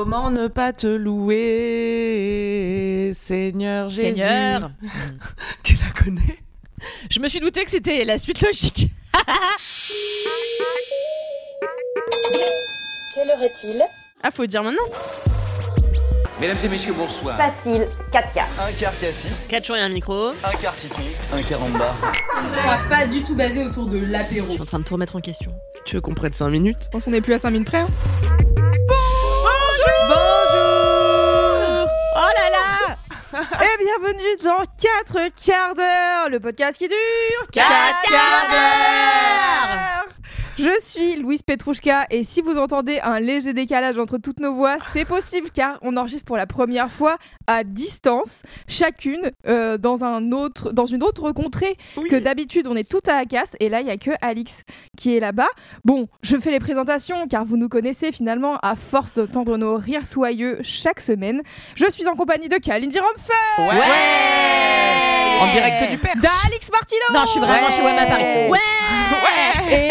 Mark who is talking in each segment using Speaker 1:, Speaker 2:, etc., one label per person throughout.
Speaker 1: Comment ne pas te louer, Seigneur Jésus?
Speaker 2: Seigneur.
Speaker 1: Tu la connais?
Speaker 2: Je me suis douté que c'était la suite logique.
Speaker 3: Quelle heure est-il?
Speaker 2: Ah, faut dire maintenant.
Speaker 4: Mesdames et messieurs, bonsoir.
Speaker 3: Facile, 4 quarts.
Speaker 4: Un quart cassis,
Speaker 2: 4 jours et un micro.
Speaker 4: un quart citron, un quart en bas.
Speaker 5: pas du tout basé autour de l'apéro.
Speaker 2: Je suis en train de tout remettre en question.
Speaker 1: Tu veux qu'on prenne 5 minutes?
Speaker 5: Je pense qu'on est plus à 5 minutes près. hein. Et bienvenue dans 4 quarts d'heure, le podcast qui dure
Speaker 2: 4 quarts d'heure
Speaker 5: Je suis Louise Petrouchka et si vous entendez un léger décalage entre toutes nos voix, c'est possible car on enregistre pour la première fois à distance, chacune euh, dans, un autre, dans une autre contrée que d'habitude. On est toutes à Acas et là il y a que Alix qui est là-bas. Bon, je fais les présentations car vous nous connaissez finalement à force d'entendre nos rires soyeux chaque semaine. Je suis en compagnie de Kalindi Romfer
Speaker 1: Ouais, En direct du père
Speaker 5: d'Alix Martino
Speaker 2: Non, je suis vraiment chez Wama Paris. Ouais
Speaker 5: et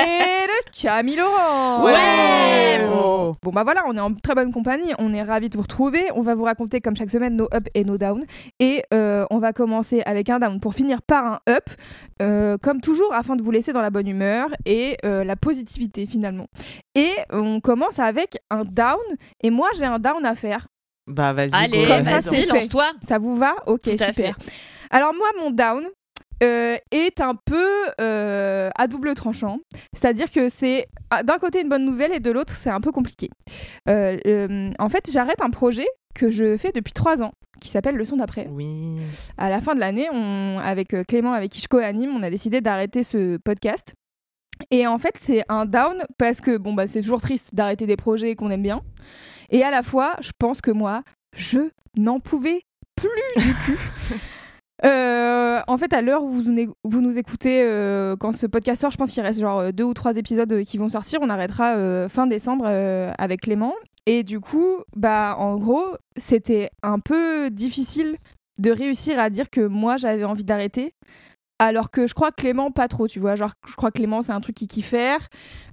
Speaker 5: de Camille Laurent.
Speaker 2: Ouais.
Speaker 5: Bon. Bon, bah voilà, on est en très bonne compagnie. On est ravis de vous retrouver. On va vous raconter comme chaque semaine nos ups et nos downs. Et euh, on va commencer avec un down pour finir par un up, euh, comme toujours, afin de vous laisser dans la bonne humeur et euh, la positivité finalement. Et on commence avec un down. Et moi, j'ai un down à faire.
Speaker 1: Bah vas-y,
Speaker 2: Allez,
Speaker 1: go,
Speaker 5: Comme ça, c'est
Speaker 2: vas-y,
Speaker 5: fait.
Speaker 2: lance-toi.
Speaker 5: Ça vous va? Ok,
Speaker 2: Tout à
Speaker 5: super. Alors moi, mon down euh, est un peu euh, à double tranchant. C'est-à-dire que c'est ah, d'un côté une bonne nouvelle et de l'autre c'est un peu compliqué. Euh, en fait, j'arrête un projet que je fais depuis trois ans qui s'appelle Leçon d'après.
Speaker 1: Oui.
Speaker 5: À la fin de l'année, avec Clément, avec qui je co-anime, on a décidé d'arrêter ce podcast. Et en fait, c'est un down parce que bon, bah, c'est toujours triste d'arrêter des projets qu'on aime bien. Et à la fois, je pense que moi, je n'en pouvais plus du cul. Euh, en fait, à l'heure où vous, nous- écoutez, euh, quand ce podcast sort, je pense qu'il reste genre euh, deux ou trois épisodes qui vont sortir. On arrêtera fin décembre avec Clément. Et du coup, bah, en gros, c'était un peu difficile de réussir à dire que moi, j'avais envie d'arrêter. Alors que je crois que Clément, pas trop, tu vois. Genre, je crois que Clément, c'est un truc qu'il kiffe faire.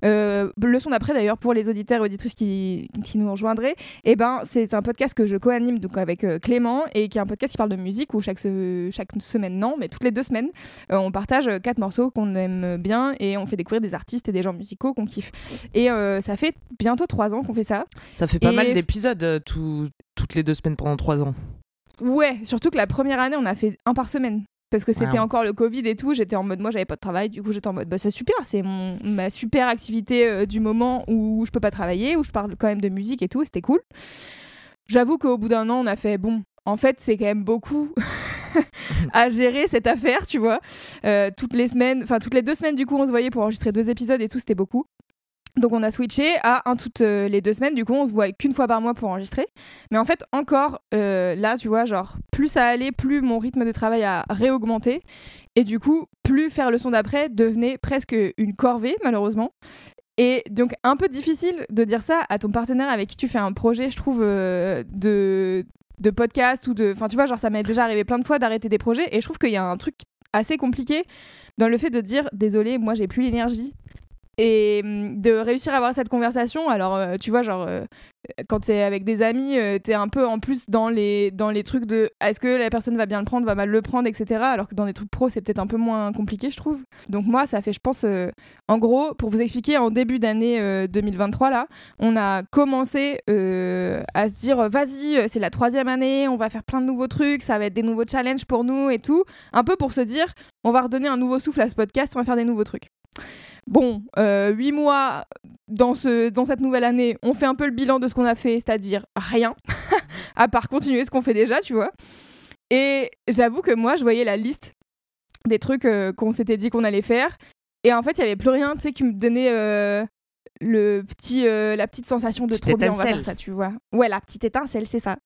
Speaker 5: Euh, leçon d'après, d'ailleurs, pour les auditeurs et auditrices qui, qui nous rejoindraient, eh ben, c'est un podcast que je co-anime donc avec euh, Clément et qui est un podcast qui parle de musique où chaque, se- chaque semaine, non, mais toutes les deux semaines, euh, on partage quatre morceaux qu'on aime bien et on fait découvrir des artistes et des gens musicaux qu'on kiffe. Et ça fait bientôt trois ans qu'on fait ça.
Speaker 1: Ça fait pas
Speaker 5: Et-
Speaker 1: mal d'épisodes tout- toutes les deux semaines pendant trois ans.
Speaker 5: Ouais, surtout que la première année, on a fait un par semaine. Parce que c'était
Speaker 1: Wow.
Speaker 5: encore le Covid et tout. J'étais en mode, moi, j'avais pas de travail. Du coup, j'étais en mode, bah, c'est super. C'est mon, ma super activité euh, du moment où je peux pas travailler, où je parle quand même de musique et tout. C'était cool. J'avoue qu'au bout d'un an, on a fait, bon, en fait, c'est quand même beaucoup à gérer cette affaire, tu vois. Euh, toutes les semaines, enfin, toutes les deux semaines, du coup, on se voyait pour enregistrer deux épisodes et tout. C'était beaucoup. Donc on a switché à un toutes euh, les deux semaines. Du coup, on se voit qu'une fois par mois pour enregistrer. Mais en fait, encore euh, là, tu vois, genre, plus ça allait, plus mon rythme de travail a réaugmenté. Et du coup, plus faire le son d'après devenait presque une corvée, malheureusement. Et donc, un peu difficile de dire ça à ton partenaire avec qui tu fais un projet, je trouve, euh, de, de podcast ou de. Enfin, tu vois, genre, ça m'est déjà arrivé plein de fois d'arrêter des projets. Et je trouve qu'il y a un truc assez compliqué dans le fait de dire désolé, moi, j'ai plus l'énergie et hum, de réussir à avoir cette conversation alors euh, tu vois genre euh, quand t'es avec des amis euh, t'es un peu en plus dans les dans les trucs de est-ce que la personne va bien le prendre va mal le prendre etc alors que dans des trucs pro c'est peut-être un peu moins compliqué je trouve. Donc moi ça fait je pense en gros pour vous expliquer en début d'année euh, 2023 là on a commencé à se dire vas-y c'est la troisième année on va faire plein de nouveaux trucs ça va être des nouveaux challenges pour nous et tout. Un peu pour se dire on va redonner un nouveau souffle à ce podcast on va faire des nouveaux trucs Bon, euh, huit mois dans, ce, dans cette nouvelle année, on fait un peu le bilan de ce qu'on a fait, c'est-à-dire rien, à part continuer ce qu'on fait déjà, tu vois. Et j'avoue que moi, je voyais la liste des trucs euh, qu'on s'était dit qu'on allait faire. Et en fait, il y avait plus rien, tu sais, qui me donnait euh, le petit, euh, la petite sensation de
Speaker 1: Petite
Speaker 5: trop bien, on va faire ça, tu vois. Ouais, la petite étincelle, c'est ça.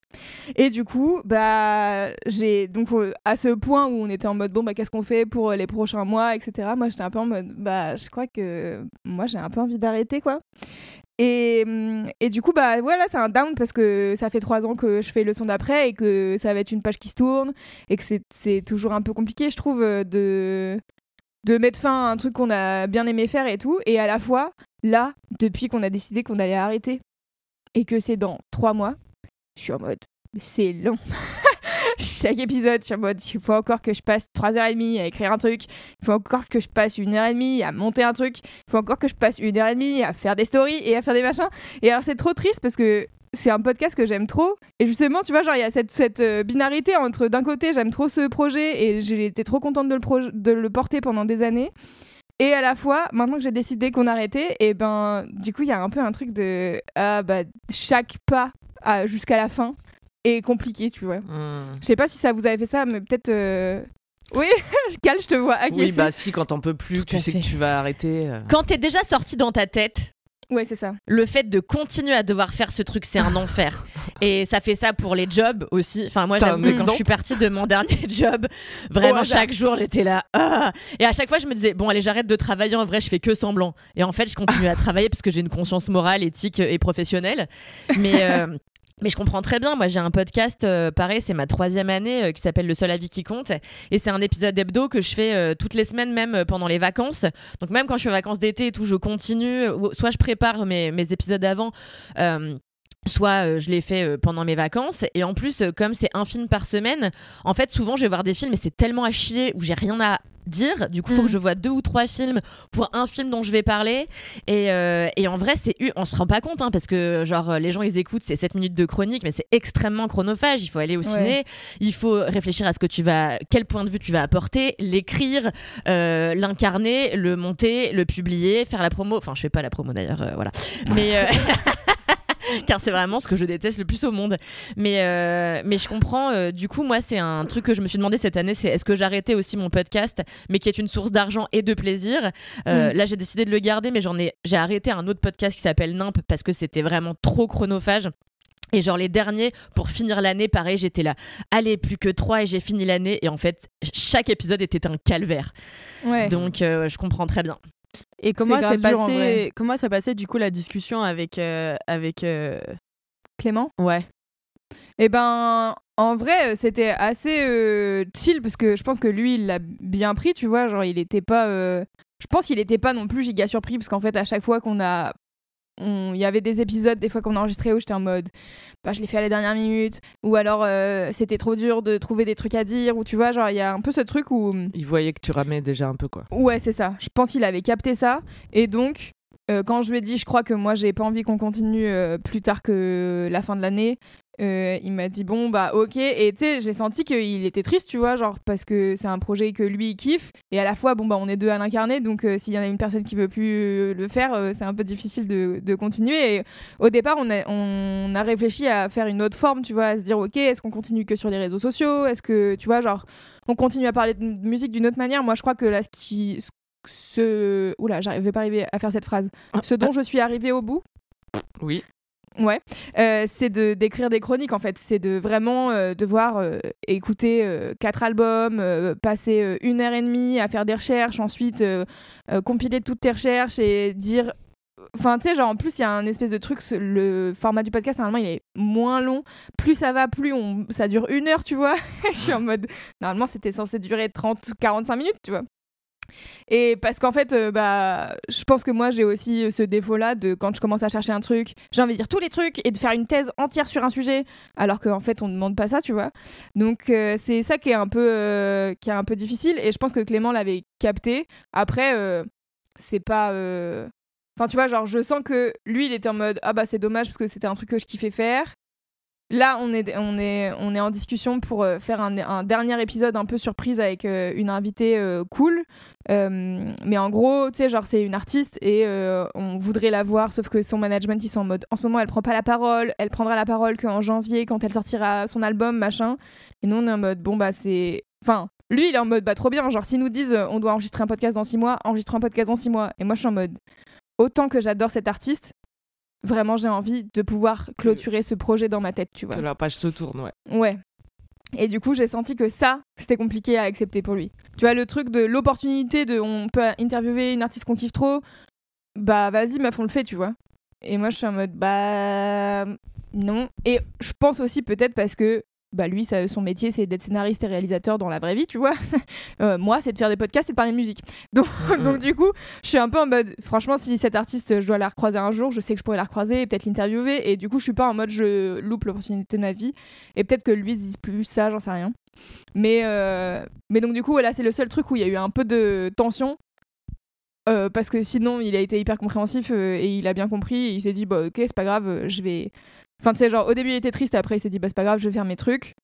Speaker 5: Et du coup, bah, j'ai donc euh, à ce point où on était en mode bon, bah, qu'est-ce qu'on fait pour euh, les prochains mois, etc. Moi, j'étais un peu en mode, bah, je crois que moi, j'ai un peu envie d'arrêter, quoi. Et, hum, et du coup, bah voilà, c'est un down parce que ça fait trois ans que je fais le son d'après et que ça va être une page qui se tourne et que c'est- c'est toujours un peu compliqué, je trouve, de, de mettre fin à un truc qu'on a bien aimé faire et tout. Et à la fois, là, depuis qu'on a décidé qu'on allait arrêter et que c'est dans trois mois, je suis en mode, c'est long. Chaque épisode, je suis en mode, il faut encore que je passe trois heures et demie à écrire un truc, il faut encore que je passe une heure et demie à monter un truc, il faut encore que je passe une heure et demie à faire des stories et à faire des machins. Et alors, c'est trop triste parce que c'est un podcast que j'aime trop. Et justement, tu vois, genre, il y a cette, euh, binarité entre d'un côté, j'aime trop ce projet et j'ai été trop contente de le porter pendant des années. Et à la fois, maintenant que j'ai décidé qu'on arrêtait, et ben, du coup, il y a un peu un truc de. Ah, bah, chaque pas jusqu'à la fin est compliqué, tu vois.
Speaker 1: Hmm.
Speaker 5: Je sais pas si ça vous avait fait ça, mais peut-être. euh, Oui, Cal, je te vois acquiescer.
Speaker 1: Oui, bah si, quand t'en peux plus,
Speaker 2: Tout
Speaker 1: tu sais
Speaker 2: fait.
Speaker 1: que tu vas arrêter. euh.
Speaker 2: Quand t'es déjà sorti dans ta tête,
Speaker 5: Ouais, c'est ça.
Speaker 2: le fait de continuer à devoir faire ce truc, c'est un enfer. Et ça fait ça pour les jobs aussi. Enfin, moi, j'avoue que quand je suis partie de mon dernier job, vraiment chaque jour, j'étais là. ah Et à chaque fois, je me disais, bon, allez, j'arrête de travailler. En vrai, je fais que semblant. Et en fait, je continue à travailler parce que j'ai une conscience morale, éthique et professionnelle. Mais. euh, Mais je comprends très bien. Moi, j'ai un podcast, euh, pareil, c'est ma troisième année, euh, qui s'appelle Le seul avis qui compte. Et c'est un épisode hebdo que je fais euh, toutes les semaines, même euh, pendant les vacances. Donc, même quand je suis en vacances d'été et tout, je continue. Soit je prépare mes, mes épisodes avant. Soit euh, je les fais euh, pendant mes vacances et en plus euh, comme c'est un film par semaine, en fait souvent je vais voir des films et c'est tellement à chier où j'ai rien à dire. Du coup, faut
Speaker 5: Mm.
Speaker 2: que je vois deux ou trois films pour un film dont je vais parler. Et, euh, et en vrai, c'est eu- on se rend pas compte hein, parce que genre les gens ils écoutent c'est 7 minutes de chronique, mais c'est extrêmement chronophage. Il faut aller au
Speaker 5: Ouais.
Speaker 2: ciné, il faut réfléchir à ce que tu vas, quel point de vue tu vas apporter, l'écrire, euh, l'incarner, le monter, le publier, faire la promo. Enfin, je fais pas la promo d'ailleurs, euh, voilà. Mais euh, car c'est vraiment ce que je déteste le plus au monde. Mais, euh, mais je comprends. euh, du coup, moi, c'est un truc que je me suis demandé cette année c'est est-ce que j'arrêtais aussi mon podcast, mais qui est une source d'argent et de plaisir Euh, Là, j'ai décidé de le garder, mais j'en ai, j'ai arrêté un autre podcast qui s'appelle Nimp parce que c'était vraiment trop chronophage. Et genre les derniers, pour finir l'année, pareil, j'étais là, allez, plus que trois et j'ai fini l'année. Et en fait, chaque épisode était un calvaire.
Speaker 5: Ouais.
Speaker 2: Donc, euh, je comprends très bien.
Speaker 6: Et comment
Speaker 5: vrai.
Speaker 6: passé, comment s'est passé du coup la discussion avec euh, avec euh,
Speaker 5: Clément?
Speaker 6: Ouais.
Speaker 5: Eh ben, en vrai, euh, c'était assez euh, chill parce que je pense que lui, il l'a bien pris, tu vois. Genre, il était pas. Je pense qu'il était pas non plus giga surpris parce qu'en fait, à chaque fois qu'on a. Il y avait des épisodes, des fois qu'on a enregistré où j'étais en mode. Bah, je l'ai fait à la dernière minute. Ou alors, euh, c'était trop dur de trouver des trucs à dire. Ou tu vois, genre, il y a un peu ce truc où.
Speaker 1: Il voyait que tu ramais déjà un peu, quoi.
Speaker 5: Ouais, c'est ça. Je pense qu'il avait capté ça. Et donc, euh, quand je lui ai dit, je crois que moi, j'ai pas envie qu'on continue euh, plus tard que la fin de l'année, euh, il m'a dit, bon, bah, ok. Et tu sais, j'ai senti qu'il était triste, tu vois, genre, parce que c'est un projet que lui, il kiffe. Et à la fois, bon, bah, on est deux à l'incarner. Donc, euh, s'il y en a une personne qui veut plus euh, le faire, euh, c'est un peu difficile de, de continuer. Et au départ, on a, on a réfléchi à faire une autre forme, tu vois, à se dire, ok, est-ce qu'on continue que sur les réseaux sociaux? Est-ce que, tu vois, genre, on continue à parler de musique d'une autre manière? Moi, je crois que là, ce qui. ce- Ce... Oula, j'arrivais pas arriver à faire cette phrase. Ce dont je suis arrivée au bout,
Speaker 1: Oui.
Speaker 5: Ouais, euh, c'est de d'écrire des chroniques en fait. C'est de vraiment euh, devoir euh, écouter quatre albums, passer une heure et demie à faire des recherches, ensuite compiler toutes tes recherches et dire. Enfin, tu sais, genre en plus, il y a un espèce de truc. Le format du podcast, normalement, il est moins long. Plus ça va, plus on... ça dure une heure, tu vois. Je suis en mode. Normalement, c'était censé durer 30-45 minutes, tu vois. Et parce qu'en fait, euh, bah, je pense que moi j'ai aussi ce défaut-là de quand je commence à chercher un truc, j'ai envie de dire tous les trucs et de faire une thèse entière sur un sujet, alors qu'en fait on ne demande pas ça, tu vois. Donc euh, c'est ça qui est un peu, euh, qui est un peu difficile et je pense que Clément l'avait capté. Après, euh, c'est pas. euh, Enfin, tu vois, genre, je sens que lui, il était en mode Ah bah, c'est dommage parce que c'était un truc que je kiffais faire. Là, on est, en discussion pour euh, faire un, dernier épisode un peu surprise avec euh, une invitée euh, cool. Mais en gros, tu sais, genre, c'est une artiste et on voudrait la voir, sauf que son management, ils sont en mode en ce moment, elle prend pas la parole, elle prendra la parole qu'en janvier quand elle sortira son album, machin. Et nous, on est en mode Bon, bah, c'est. Enfin, lui, il est en mode Bah, trop bien. Genre, s'ils nous disent on doit enregistrer un podcast dans six mois, enregistrer un podcast dans six mois. Et moi, je suis en mode autant que j'adore cet artiste, vraiment j'ai envie de pouvoir clôturer ce projet dans ma tête, tu vois.
Speaker 1: Que la page se tourne, ouais.
Speaker 5: Ouais. Et du coup, j'ai senti que ça, c'était compliqué à accepter pour lui. Tu vois, le truc de l'opportunité de on peut interviewer une artiste qu'on kiffe trop, bah vas-y, meuf, on le fait, tu vois. Et moi, je suis en mode, bah non. Et je pense aussi peut-être parce que bah lui, ça, son métier, c'est d'être scénariste et réalisateur dans la vraie vie, tu vois. Euh, moi, c'est de faire des podcasts et de parler de musique. Donc, donc du coup, je suis un peu en mode, franchement, si cette artiste, je dois la recroiser un jour, je sais que je pourrais la recroiser et peut-être l'interviewer. Et du coup, je suis pas en mode, je loupe l'opportunité de ma vie. Et peut-être que lui se dise plus ça, j'en sais rien. Mais, euh, mais donc du coup, voilà, c'est le seul truc où il y a eu un peu de tension. Euh, parce que sinon, il a été hyper compréhensif et il a bien compris. Et il s'est dit, bah ok, c'est pas grave, je vais. Enfin, tu sais, genre, au début, il était triste, après, il s'est dit, bah c'est pas grave, je vais faire mes trucs.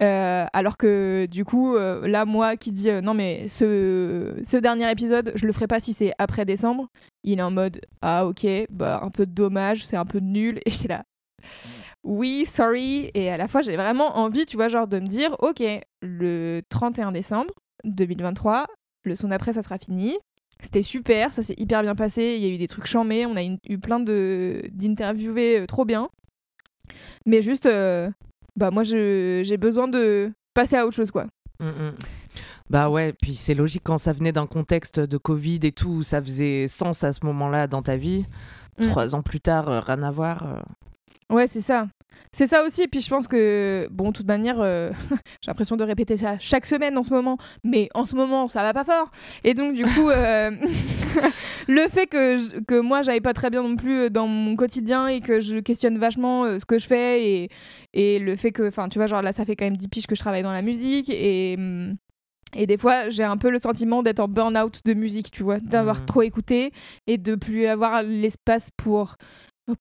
Speaker 5: Euh, alors que du coup, euh, là, moi qui dis, euh, non, mais ce, ce dernier épisode, je le ferai pas si c'est après décembre, il est en mode, ah ok, bah un peu dommage, c'est un peu nul. Et j'étais là, oui, sorry. Et à la fois, j'ai vraiment envie, tu vois, genre de me dire, ok, le 31 décembre 2023, le son d'après, ça sera fini. C'était super, ça s'est hyper bien passé. Il y a eu des trucs chamés, on a eu, plein d'interviewés trop bien. Mais juste, euh, bah moi, j'ai besoin de passer à autre chose, quoi.
Speaker 1: Mm, mm. Bah ouais, puis c'est logique quand ça venait d'un contexte de Covid et tout, ça faisait sens à ce moment-là dans ta vie.
Speaker 5: Mm.
Speaker 1: Trois ans plus tard, euh, rien à voir.
Speaker 5: Ouais, c'est ça. C'est ça aussi. Et puis je pense que, bon, de toute manière, euh, j'ai l'impression de répéter ça chaque semaine en ce moment. Mais en ce moment, ça va pas fort. Et donc, du coup, euh, le fait que, je- que moi, j'aille pas très bien non plus euh, dans mon quotidien et que je questionne vachement euh, ce que je fais et, et le fait que, enfin, tu vois, genre là, ça fait quand même 10 piges que je travaille dans la musique et. hum, et des fois, j'ai un peu le sentiment d'être en burn-out de musique, tu vois, d'avoir
Speaker 1: Mhm.
Speaker 5: trop écouté et de plus avoir l'espace pour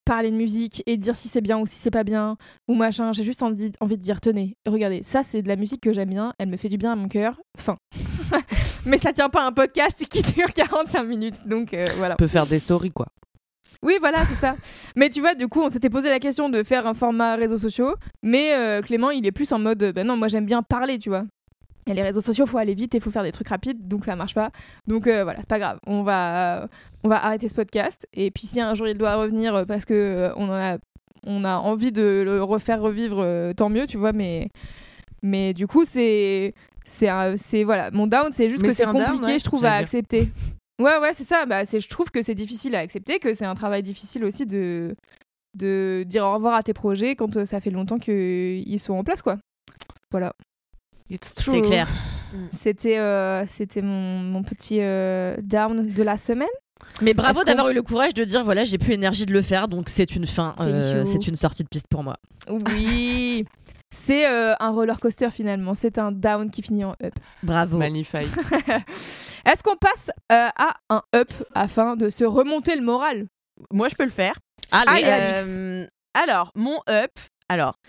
Speaker 5: parler de musique et dire si c'est bien ou si c'est pas bien ou machin. J'ai juste envie, envie de dire tenez, regardez, ça c'est de la musique que j'aime bien, elle me fait du bien à mon cœur. Fin. Mais ça tient pas à un podcast qui dure 45 minutes, donc euh, voilà.
Speaker 1: On peut faire des stories, quoi.
Speaker 5: Oui, voilà, c'est ça. Mais tu vois, du coup, on s'était posé la question de faire un format réseaux sociaux, mais euh, Clément, il est plus en mode, ben non, moi j'aime bien parler, tu vois. Et les réseaux sociaux, faut aller vite et faut faire des trucs rapides, donc ça marche pas. Donc euh, voilà, c'est pas grave. On va, on va arrêter ce podcast. Et puis si un jour il doit revenir euh, parce que euh, on a, on a envie de le refaire revivre, tant mieux, tu vois. Mais, mais du coup, c'est, c'est, c'est voilà, mon down, c'est juste
Speaker 1: Mais
Speaker 5: que
Speaker 1: c'est down,
Speaker 5: compliqué,
Speaker 1: ouais,
Speaker 5: je trouve, à
Speaker 1: dire.
Speaker 5: accepter. Ouais, ouais, c'est ça. Bah, c'est, je trouve que c'est difficile à accepter, que c'est un travail difficile aussi de, de dire au revoir à tes projets quand ça fait longtemps qu'ils sont en place, quoi. Voilà.
Speaker 1: It's
Speaker 2: C'est clair.
Speaker 5: C'était, euh, c'était mon, mon petit euh, down de la semaine.
Speaker 2: Mais bravo d'avoir eu le courage de dire voilà, j'ai plus énergie de le faire, donc c'est une fin, euh, c'est une sortie de piste pour moi.
Speaker 5: Oui. C'est euh, un roller coaster finalement. C'est un down qui finit en up.
Speaker 2: Bravo.
Speaker 1: Magnifique.
Speaker 5: Est-ce qu'on passe euh, à un up afin de se remonter le moral?
Speaker 6: Moi, je peux le faire.
Speaker 5: Allez,
Speaker 6: Euh, alors, mon up. Alors,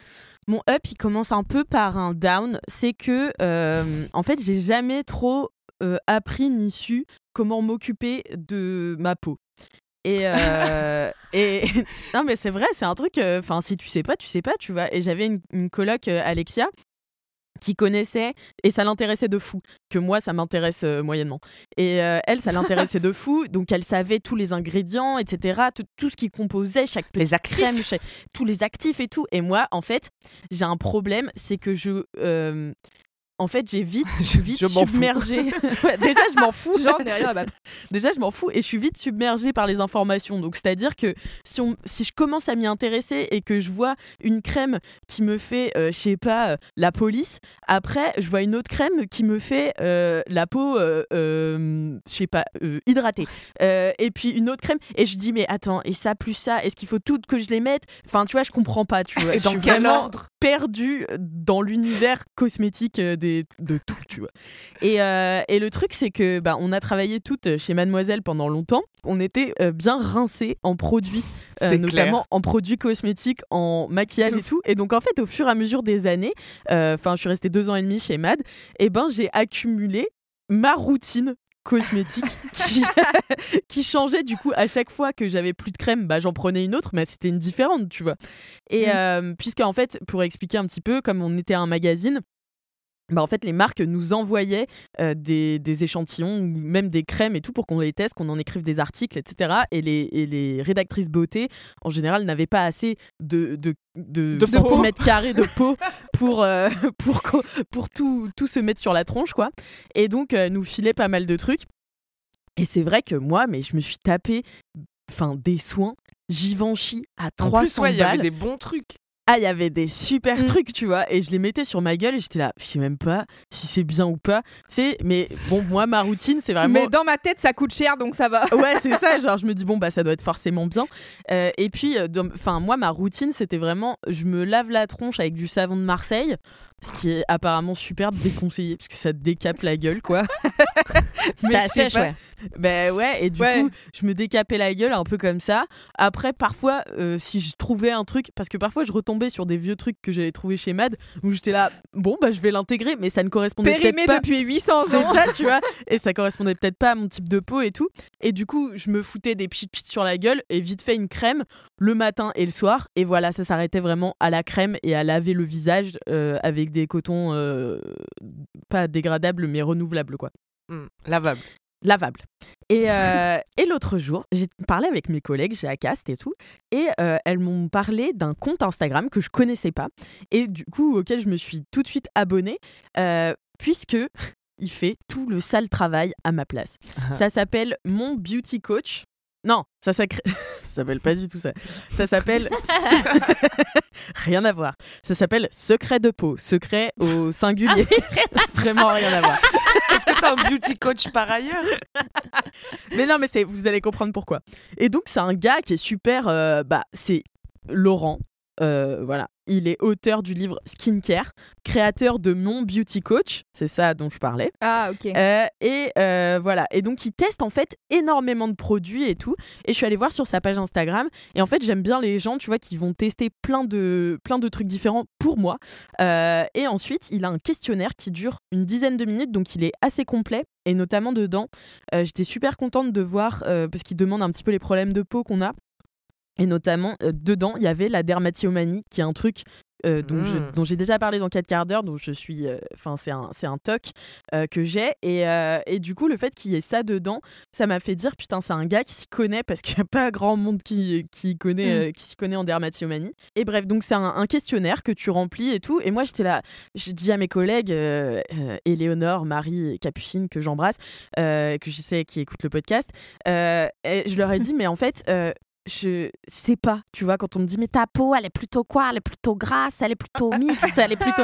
Speaker 6: mon up, il commence un peu par un down. C'est que, euh, en fait, j'ai jamais trop euh, appris ni su comment m'occuper de ma peau. Et, euh, non, mais c'est vrai, c'est un truc. Enfin, si tu sais pas, tu sais pas, tu vois. Et j'avais une, une coloc, Alexia, qui connaissait et ça l'intéressait de fou. Que moi, ça m'intéresse euh, moyennement. Et euh, elle, ça l'intéressait de fou. Donc, elle savait tous les ingrédients, etc. Tout, tout ce qui composait chaque
Speaker 1: Les
Speaker 6: crème, chaque- tous les actifs et tout. Et moi, en fait, j'ai un problème, c'est que je. euh, en fait, j'ai vite, je suis vite
Speaker 1: Je
Speaker 6: submergée. Ouais, déjà, je m'en fous.
Speaker 5: J'en ai rien à battre.
Speaker 6: Déjà, je m'en fous et je suis vite submergée par les informations. Donc, c'est-à-dire que si, on, si je commence à m'y intéresser et que je vois une crème qui me fait, euh, je sais pas, euh, la police, après, je vois une autre crème qui me fait euh, la peau, euh, je sais pas, hydratée. Et puis une autre crème. Et je dis, mais attends, et ça plus ça, est-ce qu'il faut toutes que je les mette? Enfin, tu vois, je comprends pas. Tu vois,
Speaker 1: Et
Speaker 6: je
Speaker 1: dans
Speaker 6: suis
Speaker 1: quel ordre?
Speaker 6: perdu dans l'univers cosmétique euh, des, de tout, tu vois. Et, euh, et le truc, c'est que bah, on a travaillé toutes chez Mademoiselle pendant longtemps. On était euh, bien rincés en produits, euh, notamment en produits cosmétiques, en maquillage et tout. Et donc, en fait, au fur et à mesure des années, euh, enfin, je suis restée deux ans et demi chez Mad, et ben, j'ai accumulé ma routine cosmétique qui, qui changeait du coup à chaque fois que j'avais plus de crème bah j'en prenais une autre mais c'était une différente tu vois et euh, puisque en fait pour expliquer un petit peu comme on était un magazine bah, en fait, les marques nous envoyaient euh, des, des échantillons, même des crèmes et tout, pour qu'on les teste, qu'on en écrive des articles, etc. Et les, et les rédactrices beauté, en général, n'avaient pas assez de, de, de,
Speaker 1: De peau.
Speaker 6: centimètres carrés de peau pour, euh, pour, tout, tout se mettre sur la tronche, quoi. Et donc, euh, nous filaient pas mal de trucs. Et c'est vrai que moi, mais je me suis tapé enfin, des soins Givenchy à
Speaker 1: En
Speaker 6: 300
Speaker 1: plus, ouais, il y avait des bons trucs.
Speaker 6: Ah, il y avait des super
Speaker 5: Mm.
Speaker 6: trucs, tu vois, et je les mettais sur ma gueule et j'étais là, je sais même pas si c'est bien ou pas. C'est, mais bon, moi, ma routine, c'est vraiment.
Speaker 5: Mais dans ma tête, ça coûte cher, donc ça va.
Speaker 6: Ouais, c'est ça. Genre, je me dis bon bah ça doit être forcément bien. Euh, et puis, euh, enfin moi, ma routine, c'était vraiment, je me lave la tronche avec du savon de Marseille, ce qui est apparemment super déconseillé parce que ça décape la gueule, quoi. Mais
Speaker 2: Ça sèche, ouais.
Speaker 6: Ben ouais, et du
Speaker 5: Ouais.
Speaker 6: coup, je me décapais la gueule un peu comme ça. Après, parfois, euh, si je trouvais un truc, parce que parfois je retombais sur des vieux trucs que j'avais trouvé chez Mad, où j'étais là, bon, bah je vais l'intégrer, mais ça ne correspondait peut-être
Speaker 5: Périmé
Speaker 6: pas.
Speaker 5: depuis 800
Speaker 6: C'est
Speaker 5: ans.
Speaker 6: ça, tu vois. Et ça correspondait peut-être pas à mon type de peau et tout. Et du coup, je me foutais des pchit pchit sur la gueule et vite fait une crème le matin et le soir. Et voilà, ça s'arrêtait vraiment à la crème et à laver le visage euh, avec des cotons euh, pas dégradables mais renouvelables, quoi
Speaker 1: Hmm, lavable.
Speaker 6: lavable. Et, euh, et l'autre jour, j'ai parlé avec mes collègues chez Acast et tout, et elles m'ont parlé d'un compte Instagram que je connaissais pas, et du coup auquel je me suis tout de suite abonnée, puisque il fait tout le sale travail à ma place. ça s'appelle Mon Beauty Coach. Non, ça s'appelle pas du tout ça. Ça s'appelle rien à voir. Ça s'appelle Secret de peau, secret au singulier. Vraiment rien à voir.
Speaker 1: Est-ce que t'as un beauty coach par ailleurs?
Speaker 6: Mais non, mais c'est, vous allez comprendre pourquoi. Et donc, c'est un gars qui est super. euh, bah, c'est Laurent. euh, voilà. Il est auteur du livre Skincare, créateur de Mon Beauty Coach. C'est ça dont je parlais.
Speaker 5: Ah, ok.
Speaker 6: Euh, et euh, voilà. Et donc, il teste en fait énormément de produits et tout. Et je suis allée voir sur sa page Instagram. Et en fait, j'aime bien les gens, tu vois, qui vont tester plein de, plein de trucs différents pour moi. Euh, et ensuite, il a un questionnaire qui dure une dizaine de minutes. Donc, il est assez complet. Et notamment dedans, euh, j'étais super contente de voir, euh, parce qu'il demande un petit peu les problèmes de peau qu'on a. Et notamment, euh, dedans, il y avait la dermatillomanie, qui est un truc euh, dont je-
Speaker 1: Mm.
Speaker 6: dont j'ai déjà parlé dans 4 quarts d'heure, dont je suis. Enfin, c'est un, un toc euh, que j'ai. Et, euh, et du coup, le fait qu'il y ait ça dedans, ça m'a fait dire putain, c'est un gars qui s'y connaît, parce qu'il n'y a pas grand monde qui, qui, connaît,
Speaker 5: Mm.
Speaker 6: euh, qui s'y connaît en dermatillomanie. Et bref, donc c'est un, un questionnaire que tu remplis et tout. Et moi, j'étais là, j'ai dit à mes collègues, euh, euh, Éléonore, Marie, et Capucine, que j'embrasse, euh, que je sais qui écoutent le podcast, euh, et je leur ai dit, mais en fait, euh, je sais pas, tu vois, quand on me dit, mais ta peau, elle est plutôt quoi? Elle est plutôt grasse, elle est plutôt mixte, elle est plutôt.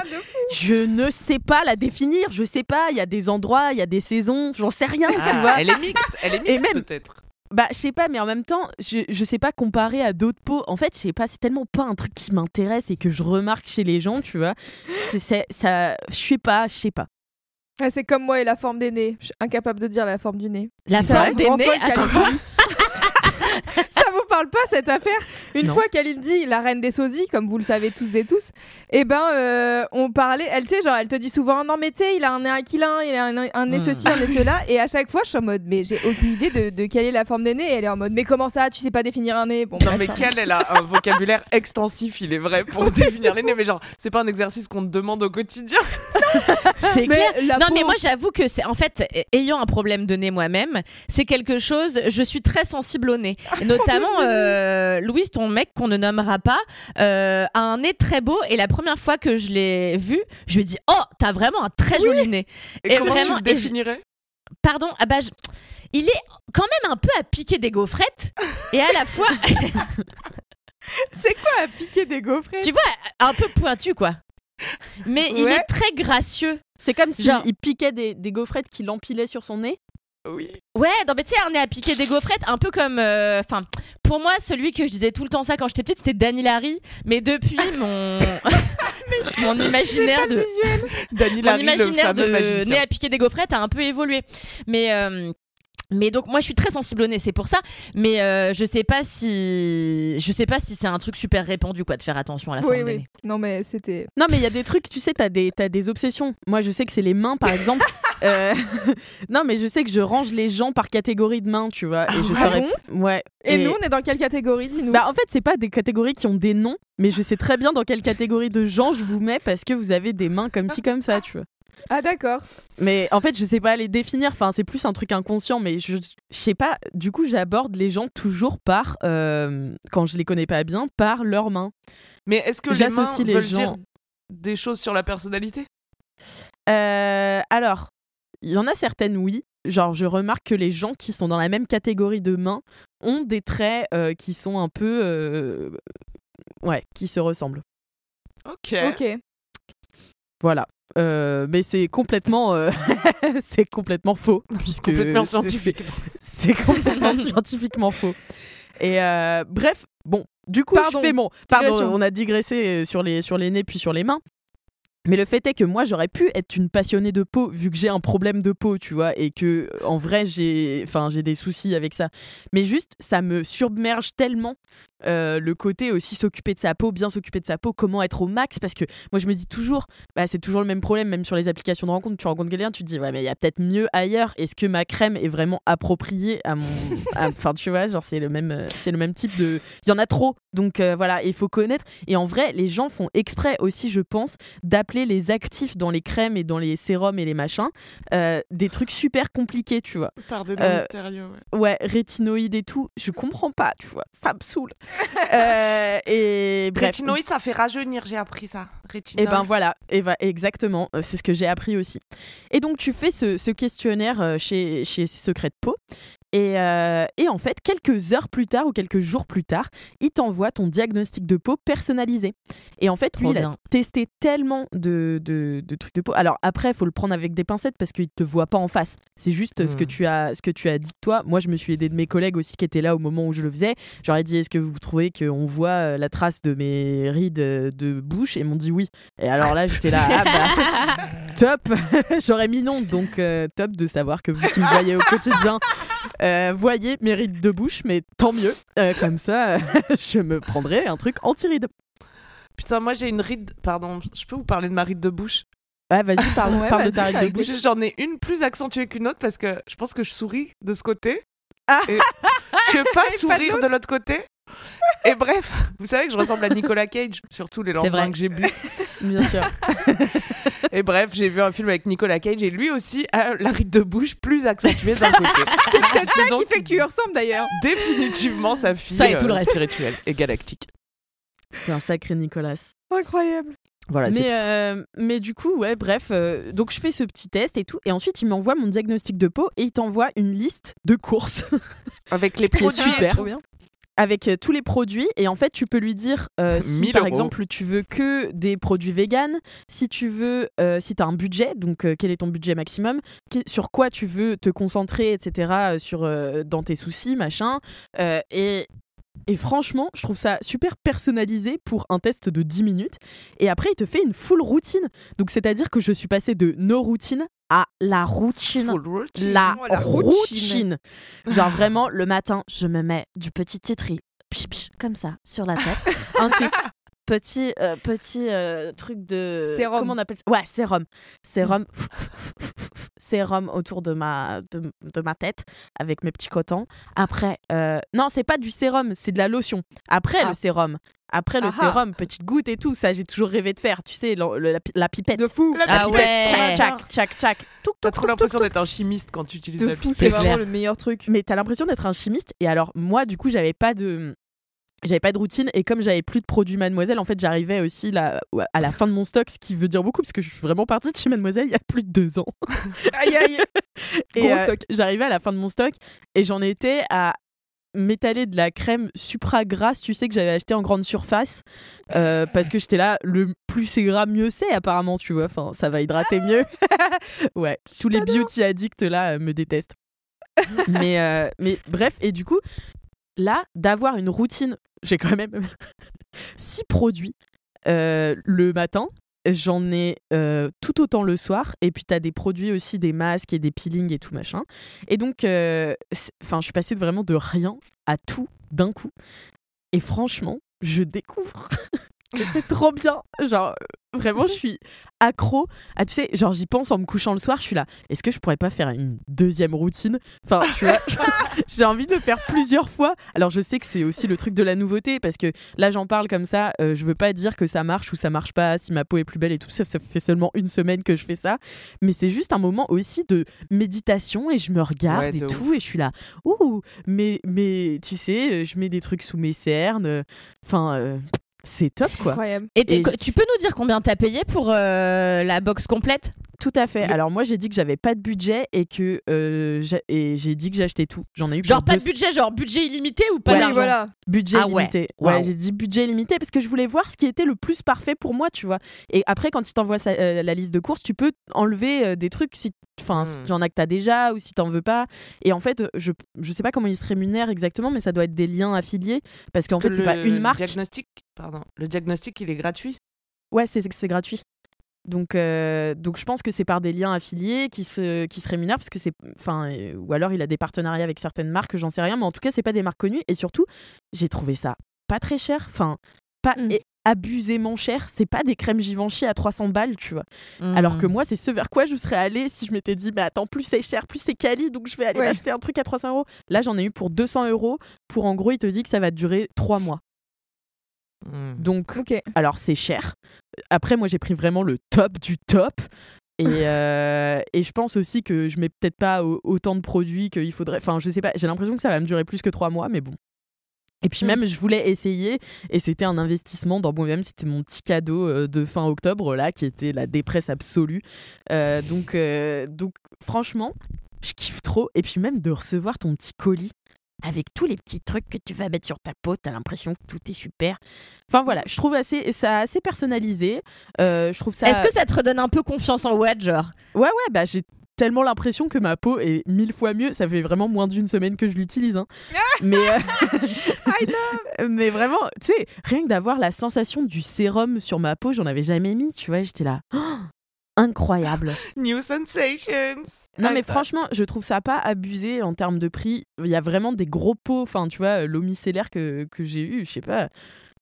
Speaker 6: Je ne sais pas la définir, je sais pas, il y a des endroits, il y a des saisons, j'en sais rien, tu
Speaker 1: Ah,
Speaker 6: vois.
Speaker 1: Elle est mixte, elle est mixte
Speaker 6: même-
Speaker 1: peut-être.
Speaker 6: Bah, je sais pas, mais en même temps, je, je sais pas comparer à d'autres peaux. En fait, je sais pas, c'est tellement pas un truc qui m'intéresse et que je remarque chez les gens, tu vois. C'est, c'est- ça, je sais pas, je sais pas.
Speaker 5: Ah, c'est comme moi et la forme des nez. Je suis incapable de dire la forme du nez.
Speaker 2: La forme des nez.
Speaker 5: Ça vous parle pas cette affaire? Une
Speaker 6: Non.
Speaker 5: fois Kalindi, la reine des sosies, comme vous le savez tous et tous, eh ben euh, on parlait, elle tu genre elle te dit souvent non mais tu il a un nez aquilin, il a un, un nez
Speaker 1: Hmm.
Speaker 5: ceci, un nez cela et à chaque fois je suis en mode mais j'ai aucune idée de, de quelle est la forme des nez et elle est en mode mais comment ça tu sais pas définir un nez? Bon
Speaker 1: Non
Speaker 5: bref.
Speaker 1: mais quel elle a un vocabulaire extensif, il est vrai, pour définir les nez. Mais genre, c'est pas un exercice qu'on te demande au quotidien?
Speaker 2: C'est clair.
Speaker 5: la
Speaker 2: Non,
Speaker 5: peau-
Speaker 2: mais moi j'avoue que c'est en fait, ayant un problème de nez moi-même, c'est quelque chose. Je suis très sensible au nez. Notamment, euh, Louise, ton mec qu'on ne nommera pas, euh, a un nez très beau. Et la première fois que je l'ai vu, je lui ai dit Oh, t'as vraiment un très joli nez.
Speaker 1: Et,
Speaker 2: Et
Speaker 1: comment
Speaker 2: vraiment,
Speaker 1: tu le
Speaker 2: je-
Speaker 1: définirais?
Speaker 2: Pardon, ah bah, je- il est quand même un peu à piquer des gaufrettes. Et à la fois,
Speaker 5: c'est quoi à piquer des gaufrettes?
Speaker 2: Tu vois, un peu pointu quoi. Mais il est très gracieux.
Speaker 6: C'est comme si
Speaker 2: Genre-
Speaker 6: il piquait des, des gaufrettes qu'il empilait sur son nez.
Speaker 1: Oui.
Speaker 2: Ouais, non, mais tu sais, on est à piquer des gaufrettes, un peu comme. euh, Enfin, pour moi, celui que je disais tout le temps ça quand j'étais petite, c'était Danny Larry. Mais depuis, mon. mon imaginaire de. Mon
Speaker 1: Larry, le
Speaker 2: imaginaire
Speaker 1: fameux
Speaker 2: de nez à piquer des gaufrettes a un peu évolué. Mais. euh, mais donc moi je suis très sensible au nez, c'est pour ça. Mais euh, je sais pas si je sais pas si c'est un truc super répandu quoi de faire attention à la forme
Speaker 5: Oui
Speaker 2: des
Speaker 5: oui.
Speaker 2: nez.
Speaker 5: Non mais c'était
Speaker 6: Non, mais il y a des trucs, tu sais, t'as des, t'as des obsessions. Moi, je sais que c'est les mains, par exemple. Euh, non, mais je sais que je range les gens par catégorie de mains, tu vois. Et je
Speaker 5: Ah
Speaker 6: saurais.
Speaker 5: bon?
Speaker 6: Ouais.
Speaker 5: Et, nous on est dans quelle catégorie dis-nous?
Speaker 6: Bah, en fait, c'est pas des catégories qui ont des noms, mais je sais très bien dans quelle catégorie de gens je vous mets parce que vous avez des mains comme ci, comme ça, tu vois.
Speaker 5: Ah d'accord.
Speaker 6: Mais en fait, je sais pas les définir. Enfin, c'est plus un truc inconscient. Mais je, je sais pas. Du coup, j'aborde les gens toujours par, euh, quand je les connais pas bien, par leurs mains.
Speaker 1: Mais est-ce que les mains
Speaker 6: les
Speaker 1: veulent
Speaker 6: gens-
Speaker 1: dire des choses sur la personnalité?
Speaker 6: Euh, alors, il y en a certaines, oui. Genre, je remarque que les gens qui sont dans la même catégorie de mains ont des traits euh, qui sont un peu. euh, Ouais, qui se ressemblent.
Speaker 1: Ok.
Speaker 5: Ok.
Speaker 6: Voilà. Euh, mais c'est complètement, euh, c'est complètement faux puisque
Speaker 1: Complètement
Speaker 6: c'est-
Speaker 1: scientifique.
Speaker 6: C'est complètement scientifiquement faux. Et euh, bref, bon, du coup,
Speaker 5: Pardon,
Speaker 6: je fais mon. Pardon,
Speaker 5: digression.
Speaker 6: on a digressé euh, sur les sur les nez puis sur les mains. Mais le fait est que moi, j'aurais pu être une passionnée de peau vu que j'ai un problème de peau, tu vois, et que euh, en vrai, j'ai, enfin, j'ai des soucis avec ça. Mais juste, ça me submerge tellement euh, le côté aussi s'occuper de sa peau, bien s'occuper de sa peau, comment être au max, parce que moi, je me dis toujours, bah, c'est toujours le même problème, même sur les applications de rencontre. Tu rencontres quelqu'un, tu te dis, ouais, mais il y a peut-être mieux ailleurs. Est-ce que ma crème est vraiment appropriée à mon, enfin, tu vois, genre c'est le même, euh, c'est le même type de, il y en a trop, donc euh, voilà, il faut connaître. Et en vrai, les gens font exprès aussi, je pense, les actifs dans les crèmes et dans les sérums et les machins euh, des trucs super compliqués, tu vois.
Speaker 1: Par des
Speaker 6: Euh,
Speaker 1: mystérieux, ouais.
Speaker 6: Ouais, rétinoïdes et tout, je comprends pas, tu vois, ça me saoule. Euh, et bref.
Speaker 1: Rétinoïde, ça fait rajeunir, j'ai appris ça.
Speaker 6: Et
Speaker 1: Rétinoïde.
Speaker 6: ben voilà, et va- exactement, euh, c'est ce que j'ai appris aussi. Et donc tu fais ce, ce questionnaire chez, chez Secret de Peau. Et, euh, et en fait, quelques heures plus tard ou quelques jours plus tard, il t'envoie ton diagnostic de peau personnalisé. Et en fait, lui, il a testé tellement de, de, de trucs de peau. Alors après, il faut le prendre avec des pincettes parce qu'il te voit pas en face. C'est juste ce, que
Speaker 1: Hmm.
Speaker 6: tu as, ce que tu as dit de toi. Moi, je me suis aidé de mes collègues aussi qui étaient là au moment où je le faisais. J'aurais dit, est-ce que vous trouvez qu'on voit euh, la trace de mes rides euh, de bouche? Et ils m'ont dit oui. Et alors là, j'étais là, ah bah, top J'aurais mis non, donc euh, top de savoir que vous qui me voyez au quotidien euh, voyez mes rides de bouche, mais tant mieux. Euh, comme ça, je me prendrai un truc anti-rides.
Speaker 1: Putain, moi j'ai une ride. Pardon, je peux vous parler de ma ride de bouche?
Speaker 6: Ouais, vas-y, parle,
Speaker 5: Ouais,
Speaker 6: parle de ta ride de bouche.
Speaker 1: J'en ai une plus accentuée qu'une autre parce que je pense que je souris de ce côté.
Speaker 6: Ah.
Speaker 1: Et je peux pas sourire de l'autre côté. Et bref, vous savez que je ressemble à Nicolas Cage, surtout les lendemains que j'ai bu.
Speaker 6: Bien sûr.
Speaker 1: Et bref, j'ai vu un film avec Nicolas Cage et lui aussi a la ride de bouche plus accentuée d'un côté.
Speaker 5: C'est peut-être ça qui fait que tu lui ressembles d'ailleurs.
Speaker 1: Définitivement sa fille
Speaker 2: Ça et tout le
Speaker 1: euh,
Speaker 2: reste.
Speaker 1: spirituelle et galactique.
Speaker 6: T'es un sacré Nicolas.
Speaker 5: Incroyable.
Speaker 1: Voilà,
Speaker 6: mais, euh, mais du coup, ouais, bref. euh, donc, je fais ce petit test et tout. Et ensuite, il m'envoie mon diagnostic de peau et il t'envoie une liste de courses
Speaker 1: avec les produits.
Speaker 6: super.
Speaker 1: tout.
Speaker 6: Avec euh, tous les produits. Et en fait, tu peux lui dire euh, si,
Speaker 1: 1000
Speaker 6: par
Speaker 1: euros.
Speaker 6: exemple, tu veux que des produits véganes, si tu veux, euh, si tu as un budget, donc euh, quel est ton budget maximum, qui- sur quoi tu veux te concentrer, etc., sur, dans tes soucis, machin. Et. Et franchement, je trouve ça super personnalisé pour un test de 10 minutes. Et après, il te fait une full routine. Donc, c'est-à-dire que je suis passée de no routine à la routine la,
Speaker 5: Oh, la
Speaker 6: routine.
Speaker 5: routine.
Speaker 6: Genre vraiment, le matin, je me mets du petit pch, comme ça, sur la tête. Ensuite, petit, euh, petit euh, truc de...
Speaker 5: Sérum.
Speaker 6: Comment on appelle ça? Ouais, sérum. Sérum. Sérum autour de ma, de, de ma tête avec mes petits cotons. Après, euh, non, c'est pas du sérum, c'est de la lotion. Après
Speaker 5: Ah.
Speaker 6: le sérum. Après le
Speaker 5: Ah ah.
Speaker 6: sérum, petite goutte et tout, ça j'ai toujours rêvé de faire, tu sais, le- le- la, la pipette.
Speaker 5: De fou.
Speaker 1: La
Speaker 2: Ah
Speaker 1: pipette,
Speaker 2: ouais.
Speaker 1: tchac,
Speaker 6: Tchac, tchac, tchac.
Speaker 1: T'as trop l'impression d'être un chimiste quand tu utilises
Speaker 5: De
Speaker 1: la
Speaker 5: fou,
Speaker 1: pipette.
Speaker 5: c'est vraiment le meilleur truc.
Speaker 6: mais t'as l'impression d'être un chimiste et alors moi du coup j'avais pas de j'avais pas de routine et comme j'avais plus de produits Mademoiselle en fait j'arrivais aussi là, à la fin de mon stock ce qui veut dire beaucoup parce que je suis vraiment partie de chez Mademoiselle il y a plus de deux ans
Speaker 5: Aïe aïe.
Speaker 6: et euh,
Speaker 5: stock.
Speaker 6: j'arrivais à la fin de mon stock et j'en étais à m'étaler de la crème supra grasse tu sais que j'avais acheté en grande surface euh, parce que j'étais là le plus c'est gras mieux c'est apparemment tu vois enfin ça va hydrater mieux ouais tous les beauty addicts là euh, me détestent mais euh, mais bref et du coup là d'avoir une routine. J'ai quand même six produits. Euh, le matin j'en ai euh, tout autant le soir. Et puis tu as des produits aussi des masques et des peelings et tout machin. Et donc euh, enfin je suis passée vraiment de rien à tout d'un coup. Et franchement je découvre que c'est trop bien. Genre vraiment, je suis accro. Ah, tu sais, genre, j'y pense en me couchant le soir. Je suis là. Est-ce que je pourrais pas faire une deuxième routine? Enfin, tu vois, j'ai envie de le faire plusieurs fois. Alors, je sais que c'est aussi le truc de la nouveauté parce que là, j'en parle comme ça. euh, je veux pas dire que ça marche ou ça marche pas, si ma peau est plus belle et tout. Ça, ça fait seulement une semaine que je fais ça. Mais c'est juste un moment aussi de méditation et je me regarde
Speaker 1: Ouais,
Speaker 6: et tout. Et je suis là. Ouh, mais, mais tu sais, euh, je mets des trucs sous mes cernes. euh, Enfin, euh, c'est top quoi.
Speaker 5: Incroyable.
Speaker 2: Et tu,
Speaker 6: Et-
Speaker 2: tu peux nous dire combien t'as payé pour euh, la box complète?
Speaker 6: Tout à fait. Alors moi j'ai dit que j'avais pas de budget et que euh, j'ai- dit que j'achetais tout. J'en ai eu
Speaker 2: Genre pas de budget, genre budget illimité ou pas
Speaker 6: Ouais,
Speaker 2: d'argent
Speaker 5: voilà.
Speaker 6: budget
Speaker 2: Ah ouais.
Speaker 6: limité. Ouais, j'ai dit budget limité parce que je voulais voir ce qui était le plus parfait pour moi, tu vois. Et après quand il t'envoie euh, la liste de courses, tu peux enlever euh, des trucs si enfin si
Speaker 1: Hmm.
Speaker 6: tu en as que t'as déjà ou si t'en veux pas. Et en fait, je je sais pas comment ils se rémunèrent exactement, mais ça doit être des liens affiliés parce qu'en fait c'est pas une marque.
Speaker 1: Diagnostic, pardon. Le diagnostic, il est gratuit?
Speaker 6: Ouais, c'est c'est gratuit. Donc, euh, donc je pense que c'est par des liens affiliés qui se, qui se rémunèrent parce que c'est, enfin, euh, ou alors il a des partenariats avec certaines marques, j'en sais rien, mais en tout cas c'est pas des marques connues et surtout j'ai trouvé ça pas très cher, enfin pas
Speaker 5: Mm.
Speaker 6: abusément cher. C'est pas des crèmes Givenchy à 300 balles, tu vois. Alors que moi c'est ce vers quoi je serais allée si je m'étais dit, mais attends, plus c'est cher, plus c'est quali, donc je vais aller
Speaker 5: Ouais.
Speaker 6: acheter un truc à 300 euros. Là j'en ai eu pour 200 euros. Pour en gros il te dit que ça va durer 3 mois.
Speaker 1: Hmm.
Speaker 6: Donc alors c'est cher. Après moi j'ai pris vraiment le top du top. Et, euh, et je pense aussi que je mets peut-être pas au- autant de produits qu'il faudrait. Enfin, je sais pas, j'ai l'impression que ça va me durer plus que trois mois, mais bon. Et puis
Speaker 5: Mm.
Speaker 6: même, je voulais essayer, et c'était un investissement dans moi-même. C'était mon petit cadeau euh, de fin octobre, là, qui était la dépresse absolue. Euh, donc, euh, donc, franchement, je kiffe trop. Et puis même de recevoir ton petit colis avec tous les petits trucs que tu vas mettre sur ta peau, t'as l'impression que tout est super. Enfin voilà, je trouve assez, ça assez personnalisé. Euh, je trouve ça.
Speaker 2: Est-ce que ça te redonne un peu confiance en Watt, genre?
Speaker 6: Ouais, ouais, bah j'ai tellement l'impression que ma peau est mille fois mieux. Ça fait vraiment moins d'une semaine que je l'utilise. hein. mais, euh, mais vraiment, tu sais, rien que d'avoir la sensation du sérum sur ma peau, j'en avais jamais mis, tu vois, j'étais là. Oh, incroyable.
Speaker 1: New sensations.
Speaker 6: Non, mais franchement, je trouve ça pas abusé en termes de prix. Il y a vraiment des gros pots. Enfin, tu vois, l'eau micellaire que, que j'ai eu, je sais pas,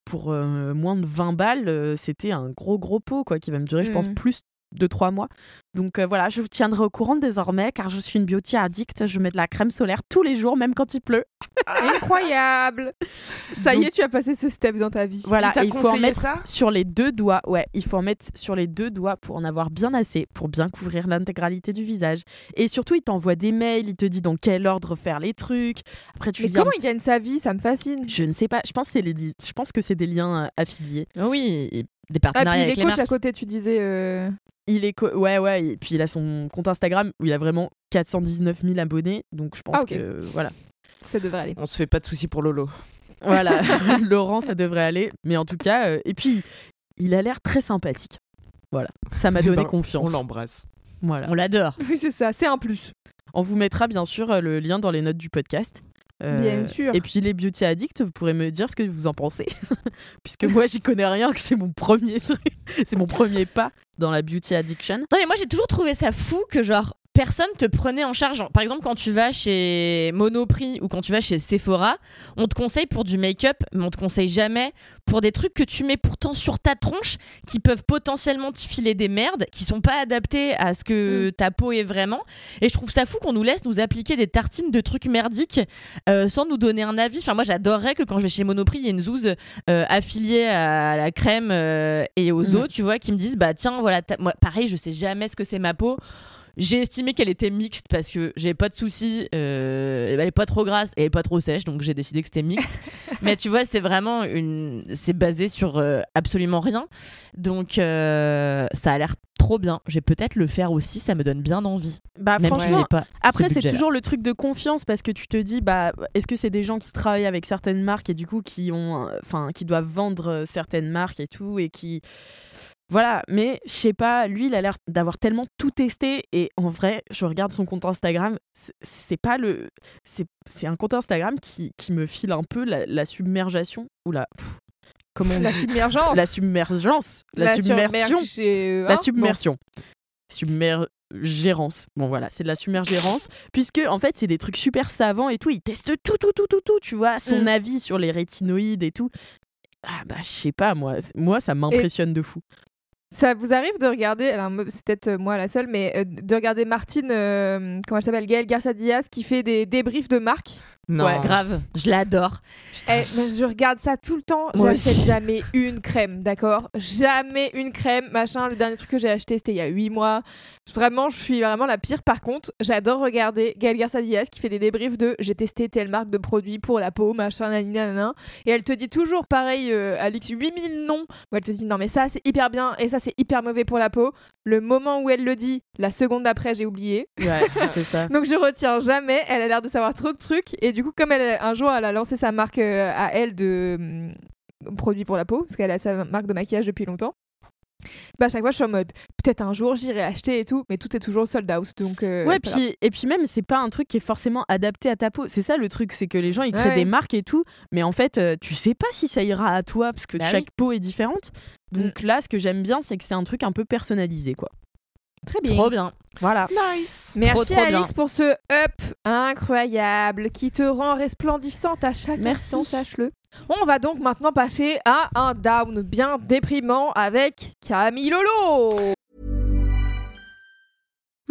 Speaker 6: pour euh, moins de 20 balles, euh, c'était un gros, gros pot, quoi, qui va me durer, je pense,
Speaker 5: Mhm.
Speaker 6: plus de 3 mois. Donc euh, voilà, je vous tiendrai au courant désormais, car je suis une beauty addict. Je mets de la crème solaire tous les jours, même quand il pleut.
Speaker 5: Incroyable. Ça y est, tu as passé ce step dans ta vie.
Speaker 6: Voilà,
Speaker 1: il
Speaker 6: et il faut en mettre
Speaker 1: ça
Speaker 6: sur les deux doigts. Ouais, il faut en mettre sur les deux doigts pour en avoir bien assez, pour bien couvrir l'intégralité du visage. Et surtout, il t'envoie des mails, il te dit dans quel ordre faire les trucs. Après, tu
Speaker 5: Mais comment il gagne sa vie? Ça me fascine.
Speaker 6: Je ne sais pas. Je pense, que c'est les- je pense que c'est des liens euh, affiliés.
Speaker 2: Oui, des
Speaker 5: Ah,
Speaker 2: partenariats
Speaker 5: puis les
Speaker 2: avec les
Speaker 5: coachs
Speaker 2: marques.
Speaker 5: à côté, tu disais. euh,
Speaker 6: Il est co- ouais ouais et puis il a son compte Instagram où il a vraiment 419 000 abonnés donc je pense
Speaker 5: Ah,
Speaker 6: que voilà
Speaker 5: Ça devrait aller.
Speaker 1: On se fait pas de soucis pour Lolo.
Speaker 6: voilà Laurent ça devrait aller mais en tout cas euh, et puis il a l'air très sympathique voilà ça m'a
Speaker 1: Eh
Speaker 6: donné
Speaker 1: ben, On
Speaker 6: confiance
Speaker 1: l'embrasse.
Speaker 6: voilà
Speaker 2: On l'adore.
Speaker 5: Oui, c'est ça. C'est un plus.
Speaker 6: on vous mettra bien sûr euh, le lien dans les notes du podcast Euh,
Speaker 5: Bien sûr.
Speaker 6: Et puis les beauty addicts, vous pourrez me dire ce que vous en pensez, puisque moi j'y connais rien, que c'est mon premier truc, c'est mon premier pas dans la beauty addiction.
Speaker 2: Non mais moi j'ai toujours trouvé ça fou que genre personne te prenait en charge. Par exemple quand tu vas chez Monoprix ou quand tu vas chez Sephora, on te conseille pour du make-up, mais on te conseille jamais pour des trucs que tu mets pourtant sur ta tronche qui peuvent potentiellement te filer des merdes, qui sont pas adaptés à ce que ta peau est vraiment. Et je trouve ça fou qu'on nous laisse nous appliquer des tartines de trucs merdiques euh, sans nous donner un avis. Enfin moi j'adorerais que quand je vais chez Monoprix, il y ait une zouze euh, affiliée à la crème euh, et aux
Speaker 6: Mhm.
Speaker 2: eaux, tu vois, qui me disent bah tiens voilà, moi pareil, je sais jamais ce que c'est ma peau. J'ai estimé qu'elle était mixte parce que j'ai pas de soucis, euh, elle est pas trop grasse et elle est pas trop sèche, donc j'ai décidé que c'était mixte. Mais tu vois, c'est vraiment une, c'est basé sur euh, absolument rien, donc euh, ça a l'air trop bien. Je vais peut-être le faire aussi, ça me donne bien envie,
Speaker 6: Bah
Speaker 2: même si j'ai pas.
Speaker 6: Après,
Speaker 2: ce
Speaker 6: c'est toujours le truc de confiance parce que tu te dis, bah, est-ce que c'est des gens qui travaillent avec certaines marques et du coup qui ont, enfin, qui doivent vendre certaines marques et tout et qui, voilà. Mais je sais pas, lui, il a l'air d'avoir tellement tout testé et en vrai, je regarde son compte Instagram, c'est- pas le, c'est, un compte Instagram qui, qui me file un peu la, la submergation ou la, pff, comment on
Speaker 5: La
Speaker 6: dit
Speaker 5: submergence.
Speaker 6: la submergence, la, submersion.
Speaker 5: submersion.
Speaker 6: La submersion. Submergérance. Bon voilà, c'est de la submergérance. Puisque en fait, c'est des trucs super savants et tout. Ils testent tout, tout, tout, tout, tout. Tu vois, son
Speaker 5: Mm.
Speaker 6: avis sur les rétinoïdes et tout. Ah bah, je sais pas, moi. Moi, ça m'impressionne de fou.
Speaker 5: Ça vous arrive de regarder, alors c'est peut-être euh, moi la seule, mais euh, de regarder Martine, euh, comment elle s'appelle, Gaëlle Garcia Diaz, qui fait des débriefs de marque.
Speaker 1: Non.
Speaker 2: Ouais, grave. Je l'adore.
Speaker 5: Eh, je regarde ça tout le temps. J'achète jamais une crème, d'accord? Jamais une crème, machin. Le dernier truc que j'ai acheté, c'était il y a 8 mois. Vraiment, je suis vraiment la pire. Par contre, j'adore regarder Gaëlle Garcia Diaz qui fait des débriefs de j'ai testé telle marque de produit pour la peau, machin, nanana, nanana. Et elle te dit toujours pareil, euh, Alix, 8000 noms. Où elle te dit non, mais ça, c'est hyper bien et ça, c'est hyper mauvais pour la peau. Le moment où elle le dit, la seconde d'après, j'ai oublié.
Speaker 6: Ouais, c'est ça.
Speaker 5: Donc je retiens jamais. Elle a l'air de savoir trop de trucs. Et du coup, comme elle, un jour, elle a lancé sa marque euh, à elle de hum, produits pour la peau, parce qu'elle a sa marque de maquillage depuis longtemps. Bah, à chaque fois, je suis en mode peut-être un jour j'irai acheter et tout, mais tout est toujours sold out. Donc, euh,
Speaker 6: Ouais, puis, et puis même, c'est pas un truc qui est forcément adapté à ta peau. C'est ça le truc, c'est que les gens ils créent
Speaker 5: Ouais.
Speaker 6: des marques et tout, mais en fait, euh, tu sais pas si ça ira à toi parce que
Speaker 2: Bah
Speaker 6: chaque peau est différente. Donc
Speaker 5: Mm.
Speaker 6: là, ce que j'aime bien, c'est que c'est un truc un peu personnalisé, quoi.
Speaker 5: Très bien.
Speaker 2: Trop bien.
Speaker 6: Voilà.
Speaker 1: Nice.
Speaker 5: Merci
Speaker 2: trop
Speaker 5: Alix pour ce up incroyable qui te rend resplendissante à chaque
Speaker 6: Merci.
Speaker 5: instant, sache-le. On va donc maintenant passer à un down bien déprimant avec Camille Lolo.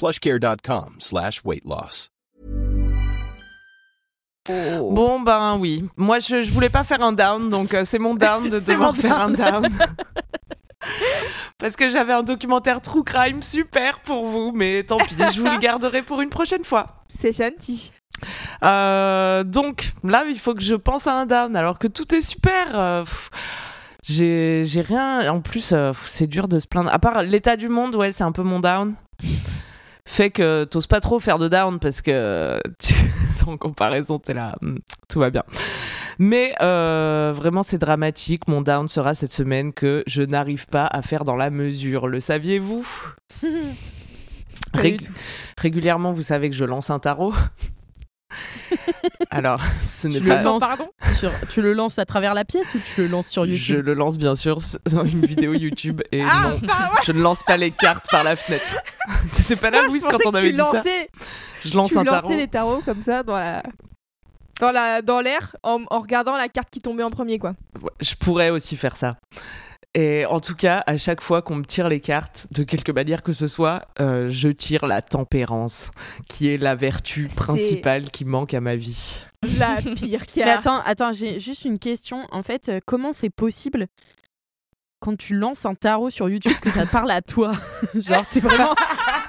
Speaker 7: plushcare.com slash weight loss.
Speaker 1: Bon ben oui, moi je, je voulais pas faire un down, donc euh, c'est mon down de devoir faire un
Speaker 6: down.
Speaker 1: Parce que j'avais un documentaire True Crime super pour vous, mais tant pis, je vous le garderai pour une prochaine fois.
Speaker 5: C'est Shanti.
Speaker 1: Euh, donc là, il faut que je pense à un down, alors que tout est super. euh, j'ai rien. En plus, euh, c'est dur de se plaindre. À part l'état du monde, ouais, c'est un peu mon down. Fait que t'oses pas trop faire de down parce que tu- en comparaison, t'es là, hmm, tout va bien. Mais euh, vraiment, c'est dramatique. Mon down sera cette semaine que je n'arrive pas à faire dans la mesure. Le saviez-vous? Rég-. Régulièrement, vous savez que je lance un tarot. Alors, ce n'est pas.
Speaker 6: le, lances
Speaker 5: pardon?
Speaker 6: Sur, tu le lances à travers la pièce ou tu le lances sur YouTube
Speaker 1: Je le lance bien sûr dans une vidéo YouTube et
Speaker 5: Ah,
Speaker 1: non,
Speaker 5: bah ouais.
Speaker 1: je ne lance pas les cartes par la fenêtre. T'étais pas là, Louise, quand on avait dit ça Je lance
Speaker 5: tu
Speaker 1: un
Speaker 5: lançais
Speaker 1: tarot.
Speaker 5: des tarots comme ça dans la dans la dans l'air en, en regardant la carte qui tombait en premier quoi.
Speaker 1: Ouais, Je pourrais aussi faire ça. Et en tout cas, à chaque fois qu'on me tire les cartes, de quelque manière que ce soit, euh, je tire la tempérance, qui est la vertu principale qui manque à ma vie.
Speaker 5: La pire carte.
Speaker 6: Mais attends, attends, j'ai juste une question. En fait, euh, comment c'est possible quand tu lances un tarot sur YouTube que ça parle à toi? Genre, c'est vraiment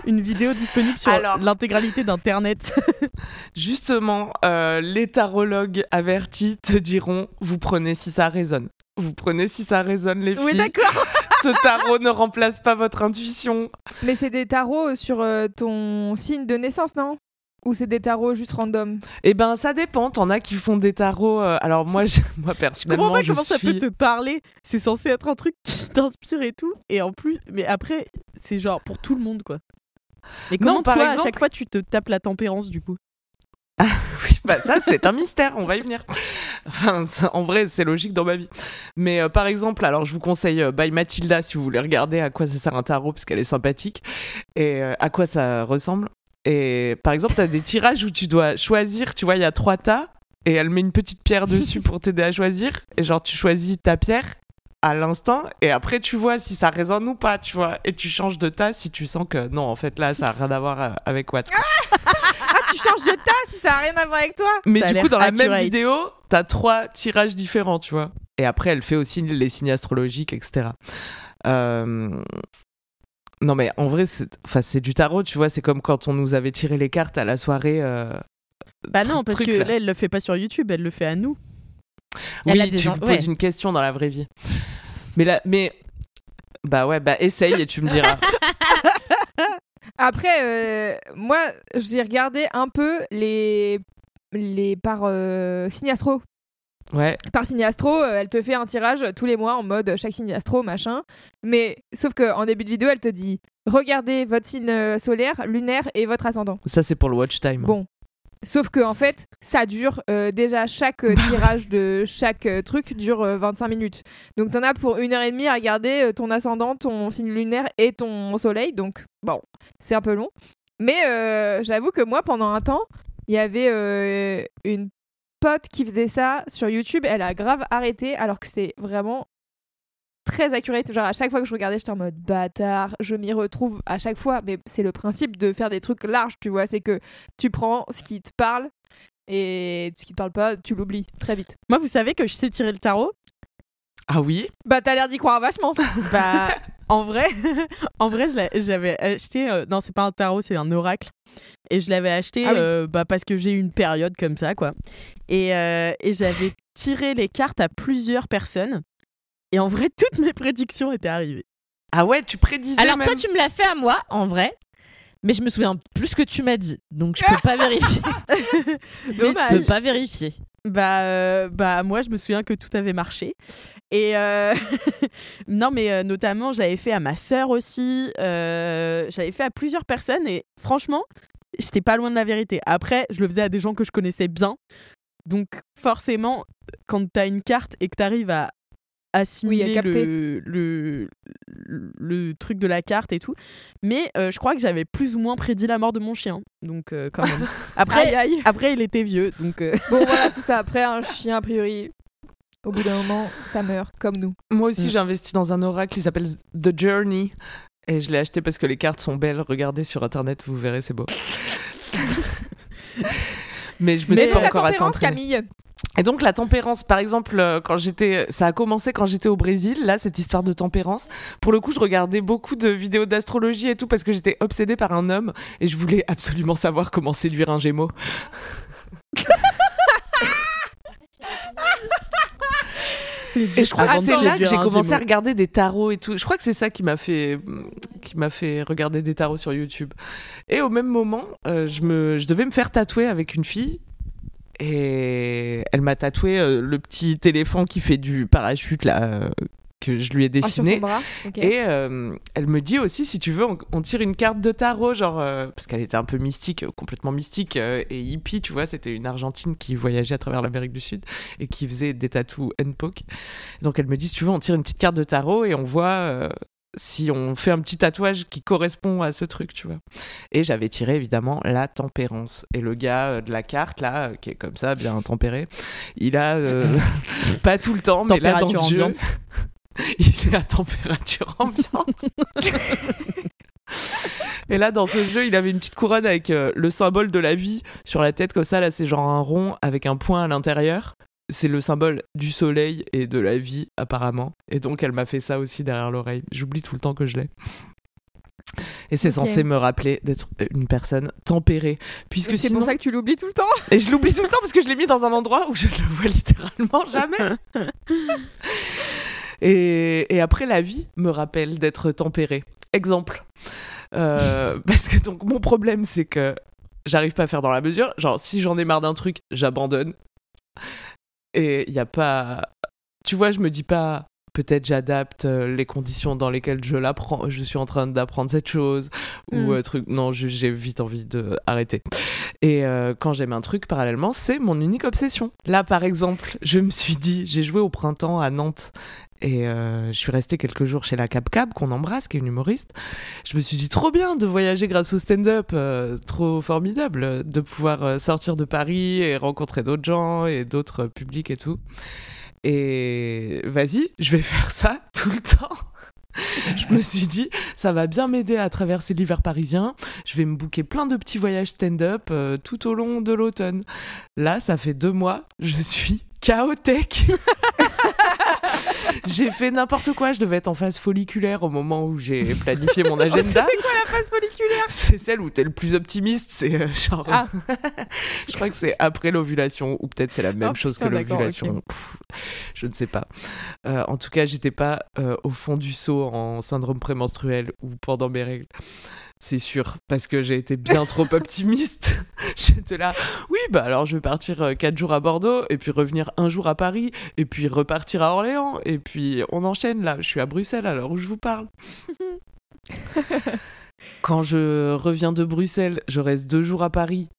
Speaker 6: une vidéo disponible sur l'intégralité d'Internet.
Speaker 1: Justement, euh, les tarologues avertis te diront vous prenez si ça résonne. Vous prenez si ça résonne, les filles.
Speaker 5: Oui d'accord.
Speaker 1: Ce tarot ne remplace pas votre intuition.
Speaker 5: Mais c'est des tarots sur euh, ton signe de naissance non? Ou c'est des tarots juste random
Speaker 1: Eh ben, ça dépend. T'en as qui font des tarots. euh, alors moi, je- moi
Speaker 6: Je
Speaker 1: personnellement,
Speaker 6: comprends pas
Speaker 1: je
Speaker 6: comment ça
Speaker 1: suis.
Speaker 6: peut te parler. C'est censé être un truc qui t'inspire et tout. Et en plus, mais après, c'est genre pour tout le monde, quoi. Mais
Speaker 1: Non,
Speaker 6: comment
Speaker 1: par
Speaker 6: toi, à
Speaker 1: exemple-
Speaker 6: chaque fois, tu te tapes la tempérance, du coup?
Speaker 1: Oui, bah ça, c'est un mystère. On va y venir. Enfin, ça- en vrai, c'est logique dans ma vie. Mais euh, par exemple, alors je vous conseille euh, By Mathilda si vous voulez regarder à quoi ça sert un tarot parce qu'elle est sympathique et euh, à quoi ça ressemble? Et par exemple, t'as des tirages où tu dois choisir. Tu vois, il y a trois tas et elle met une petite pierre dessus pour t'aider à choisir. Et genre, tu choisis ta pierre à l'instinct et après tu vois si ça résonne ou pas, tu vois. Et tu changes de tas si tu sens que non, en fait là, ça a rien à voir euh, avec what.
Speaker 5: Ah tu changes de tas si ça a rien à voir avec toi
Speaker 1: Mais
Speaker 6: Ça
Speaker 1: du coup, dans la même vidéo, t'as trois tirages différents, tu vois. Et après, elle fait aussi les signes astrologiques, etc. Euh, Non, mais en vrai, c'est enfin, c'est du tarot, tu vois. C'est comme quand on nous avait tiré les cartes à la soirée. euh,
Speaker 6: Bah non, parce
Speaker 1: truc,
Speaker 6: que
Speaker 1: là.
Speaker 6: là, elle le fait pas sur YouTube, elle le fait à nous.
Speaker 2: Elle a
Speaker 1: Oui,
Speaker 2: des
Speaker 1: tu poses
Speaker 2: ouais.
Speaker 1: une question dans la vraie vie. Mais là, mais. Bah ouais, bah essaye et tu me diras.
Speaker 5: Après, euh, moi, j'ai regardé un peu les, les par euh, signe astro.
Speaker 1: Ouais.
Speaker 5: Par signe astro, euh, elle te fait un tirage tous les mois en mode euh, chaque signe astro, machin. Mais sauf que en début de vidéo, elle te dit regardez votre signe euh, solaire, lunaire et votre ascendant.
Speaker 1: Ça, c'est pour le watch time.
Speaker 5: Bon. Sauf que en fait, ça dure euh, déjà chaque euh, tirage de chaque euh, truc dure euh, 25 minutes. Donc t'en as pour une heure et demie à regarder ton ascendant, ton signe lunaire et ton soleil. Donc bon, c'est un peu long. Mais j'avoue que moi, pendant un temps, il y avait une pote qui faisait ça sur YouTube. Elle a grave arrêté alors que c'était vraiment très accurate. Genre à chaque fois que je regardais, j'étais en mode bâtard. Je m'y retrouve à chaque fois. Mais c'est le principe de faire des trucs larges, tu vois. C'est que tu prends ce qui te parle et ce qui te parle pas, tu l'oublies très vite.
Speaker 6: Moi, vous savez que je sais tirer le tarot?
Speaker 1: Ah oui?
Speaker 5: Bah t'as l'air d'y croire vachement.
Speaker 6: Bah, en vrai, en vrai, j'avais acheté. euh, non, c'est pas un tarot, c'est un oracle. Et je l'avais acheté
Speaker 5: Ah oui.
Speaker 6: euh, bah, parce que j'ai eu une période comme ça, quoi. Et, euh, et j'avais tiré les cartes à plusieurs personnes. Et en vrai, toutes mes prédictions étaient arrivées.
Speaker 1: Ah ouais, tu prédisais
Speaker 2: Alors
Speaker 1: même.
Speaker 2: toi, tu me l'as fait à moi, en vrai. Mais je me souviens plus ce que tu m'as dit. Donc je peux pas vérifier. Je peux pas vérifier.
Speaker 6: Bah, euh, bah moi je me souviens que tout avait marché. Et euh, non mais euh, notamment j'avais fait à ma sœur aussi j'avais fait à plusieurs personnes et franchement j'étais pas loin de la vérité. Après je le faisais à des gens que je connaissais bien. Donc forcément quand t'as une carte et que t'arrives à assimiler
Speaker 5: capter.
Speaker 6: le, le, le, le truc de la carte et tout mais euh, je crois que j'avais plus ou moins prédit la mort de mon chien donc euh, quand même après
Speaker 5: Aïe, aïe.
Speaker 6: après il était vieux donc euh,
Speaker 5: Bon voilà, c'est ça. Après un chien, a priori, au bout d'un moment, ça meurt comme nous.
Speaker 1: Moi aussi,
Speaker 6: Mm.
Speaker 1: j'ai investi dans un oracle qui s'appelle The Journey. Et je l'ai acheté parce que les cartes sont belles. Regardez sur internet, vous verrez, c'est beau. Mais je me
Speaker 5: Mais
Speaker 1: suis pas encore assez.
Speaker 5: Camille.
Speaker 1: Et donc la tempérance, par exemple, euh, quand j'étais, ça a commencé quand j'étais au Brésil. Là, cette histoire de tempérance. Pour le coup, je regardais beaucoup de vidéos d'astrologie et tout parce que j'étais obsédée par un homme et je voulais absolument savoir comment séduire un Gémeaux. Et je crois que c'est là que j'ai commencé à regarder des tarots et tout. Je crois que c'est ça qui m'a fait, qui m'a fait regarder des tarots sur YouTube. Et au même moment, euh, je, me, je devais me faire tatouer avec une fille. Et elle m'a tatoué euh, le petit éléphant qui fait du parachute là, euh, que je lui ai
Speaker 5: Ah,
Speaker 1: dessiné.
Speaker 5: ton bras.
Speaker 1: Et euh, elle me dit aussi, si tu veux, on, on tire une carte de tarot, genre, parce qu'elle était un peu mystique, complètement mystique et hippie, tu vois, c'était une Argentine qui voyageait à travers l'Amérique du Sud et qui faisait des tatous N-Poke. Donc elle me dit, si tu veux, on tire une petite carte de tarot et on voit si on fait un petit tatouage qui correspond à ce truc, tu vois. Et j'avais tiré évidemment la tempérance. Et le gars euh, de la carte, là, euh, qui est comme ça, bien tempéré, il a, euh, pas tout le temps, mais là, dans ce jeu, il est à température ambiante. Et là, dans ce jeu, il avait une petite couronne avec euh, le symbole de la vie sur la tête, comme ça. Là, c'est genre un rond avec un point à l'intérieur. C'est le symbole du soleil et de la vie, apparemment. Et donc, elle m'a fait ça aussi derrière l'oreille. J'oublie tout le temps que je l'ai. Et c'est censé me rappeler d'être une personne tempérée. Puisque
Speaker 5: C'est
Speaker 1: sinon...
Speaker 5: pour ça que tu l'oublies tout le temps.
Speaker 1: Et je l'oublie tout le temps parce que je l'ai mis dans un endroit où je ne le vois littéralement jamais. et, et après, la vie me rappelle d'être tempérée. Exemple. Euh, parce que donc, mon problème, c'est que j'arrive pas à faire dans la mesure. Genre, si j'en ai marre d'un truc, j'abandonne. Et il n'y a pas. Tu vois, je me dis pas. Peut-être j'adapte euh, les conditions dans lesquelles je l'apprends, je suis en train d'apprendre cette chose ou
Speaker 5: Mm.
Speaker 1: euh, truc. Non, j'ai vite envie de arrêter. Et euh, quand j'aime un truc, parallèlement, c'est mon unique obsession. Là, par exemple, je me suis dit, j'ai joué au printemps à Nantes et euh, je suis restée quelques jours chez la Cap Cap, qu'on embrasse, qui est une humoriste. Je me suis dit, trop bien de voyager grâce au stand-up, euh, trop formidable de pouvoir euh, sortir de Paris et rencontrer d'autres gens et d'autres publics et tout. Et vas-y, je vais faire ça tout le temps. je me suis dit, ça va bien m'aider à traverser l'hiver parisien. Je vais me booker plein de petits voyages stand-up tout au long de l'automne. Là, ça fait deux mois, je suis chaotique. j'ai fait n'importe quoi. Je devais être en phase folliculaire au moment où j'ai planifié mon agenda.
Speaker 5: C'est quoi la phase folliculaire?
Speaker 1: C'est celle où t'es le plus optimiste. C'est euh, genre.
Speaker 5: Ah.
Speaker 1: je crois que c'est après l'ovulation, ou peut-être c'est la même
Speaker 5: Oh,
Speaker 1: chose
Speaker 5: putain,
Speaker 1: que l'ovulation. Je ne sais pas. Euh, en tout cas, j'étais pas euh, au fond du seau en syndrome prémenstruel ou pendant mes règles. C'est sûr, parce que j'ai été bien trop optimiste. J'étais là, oui, bah alors je vais partir 4 jours à Bordeaux, et puis revenir un jour à Paris, et puis repartir à Orléans, et puis on enchaîne là. Je suis à Bruxelles à l'heure où je vous parle. Quand je reviens de Bruxelles, je reste deux jours à Paris,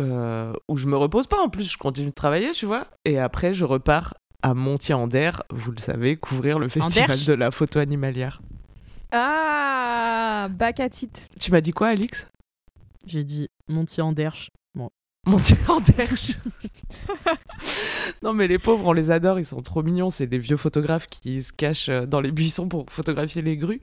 Speaker 1: euh, où je me repose pas en plus, je continue de travailler, tu vois, et après je repars à Montier-en-Der, vous le savez, couvrir le festival de la photo animalière.
Speaker 5: Ah, bac à titre.
Speaker 1: Tu m'as dit quoi, Alix?
Speaker 6: J'ai dit Montier en derche.
Speaker 1: Montier-en-Der. non mais les pauvres, on les adore, ils sont trop mignons, c'est des vieux photographes qui se cachent euh, dans les buissons pour photographier les grues.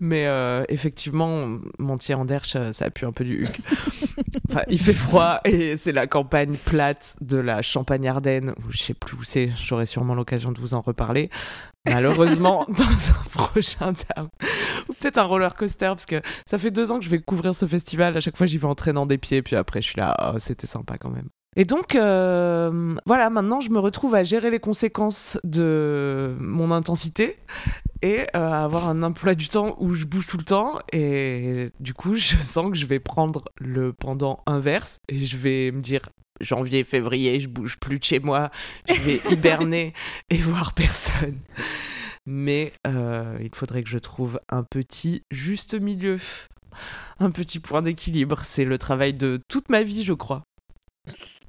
Speaker 1: Mais euh, effectivement, Montier-en-Derche, euh, ça pue un peu du huc. enfin, il fait froid et c'est la campagne plate de la Champagne-Ardenne, où je sais plus où c'est, j'aurai sûrement l'occasion de vous en reparler. Malheureusement, dans un prochain down. Ou peut-être un roller coaster, parce que ça fait deux ans que je vais couvrir ce festival. À chaque fois, j'y vais en traînant des pieds, puis après, je suis là, oh, c'était sympa quand même. Et donc, euh, voilà, maintenant, je me retrouve à gérer les conséquences de mon intensité et euh, avoir un emploi du temps où je bouge tout le temps. Et du coup, je sens que je vais prendre le pendant inverse et je vais me dire janvier, février, je bouge plus de chez moi, je vais hiberner et voir personne. Mais euh, il faudrait que je trouve un petit juste milieu, un petit point d'équilibre. C'est le travail de toute ma vie, je crois.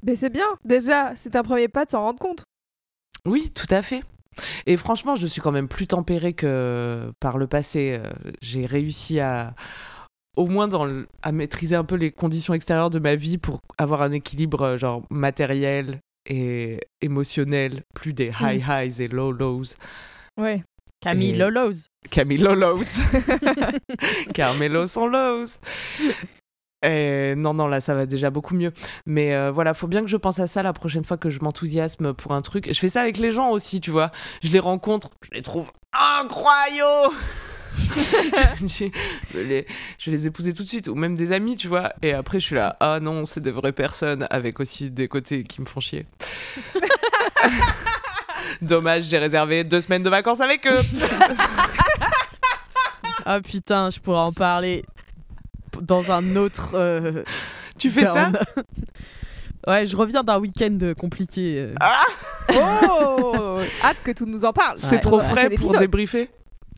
Speaker 5: Mais c'est bien, déjà, c'est un premier pas de s'en rendre compte.
Speaker 1: Oui, tout à fait. Et franchement, je suis quand même plus tempérée que par le passé. Euh, J'ai réussi à, au moins dans le- à maîtriser un peu les conditions extérieures de ma vie pour avoir un équilibre euh, genre matériel et émotionnel, plus des high highs et low lows.
Speaker 5: Ouais.
Speaker 6: Camille
Speaker 1: Et-
Speaker 6: Lolos.
Speaker 1: Camille lows. Carmelo sont lows. Et non, non, là, ça va déjà beaucoup mieux. Mais euh, voilà, faut bien que je pense à ça la prochaine fois que je m'enthousiasme pour un truc. Je fais ça avec les gens aussi, tu vois. Je les rencontre, je les trouve incroyables. je, les, je les épouser tout de suite, ou même des amis, tu vois. Et après, je suis là, ah non, c'est des vraies personnes, avec aussi des côtés qui me font chier. Dommage, j'ai réservé deux semaines de vacances avec eux.
Speaker 6: Ah putain, je pourrais en parler dans un autre. euh,
Speaker 1: tu fais ça.
Speaker 6: Ouais, je reviens d'un week-end compliqué. euh.
Speaker 5: Oh Hâte que tu nous en parles.
Speaker 1: C'est
Speaker 6: Ouais.
Speaker 1: trop
Speaker 5: Ouais.
Speaker 1: frais pour débriefer?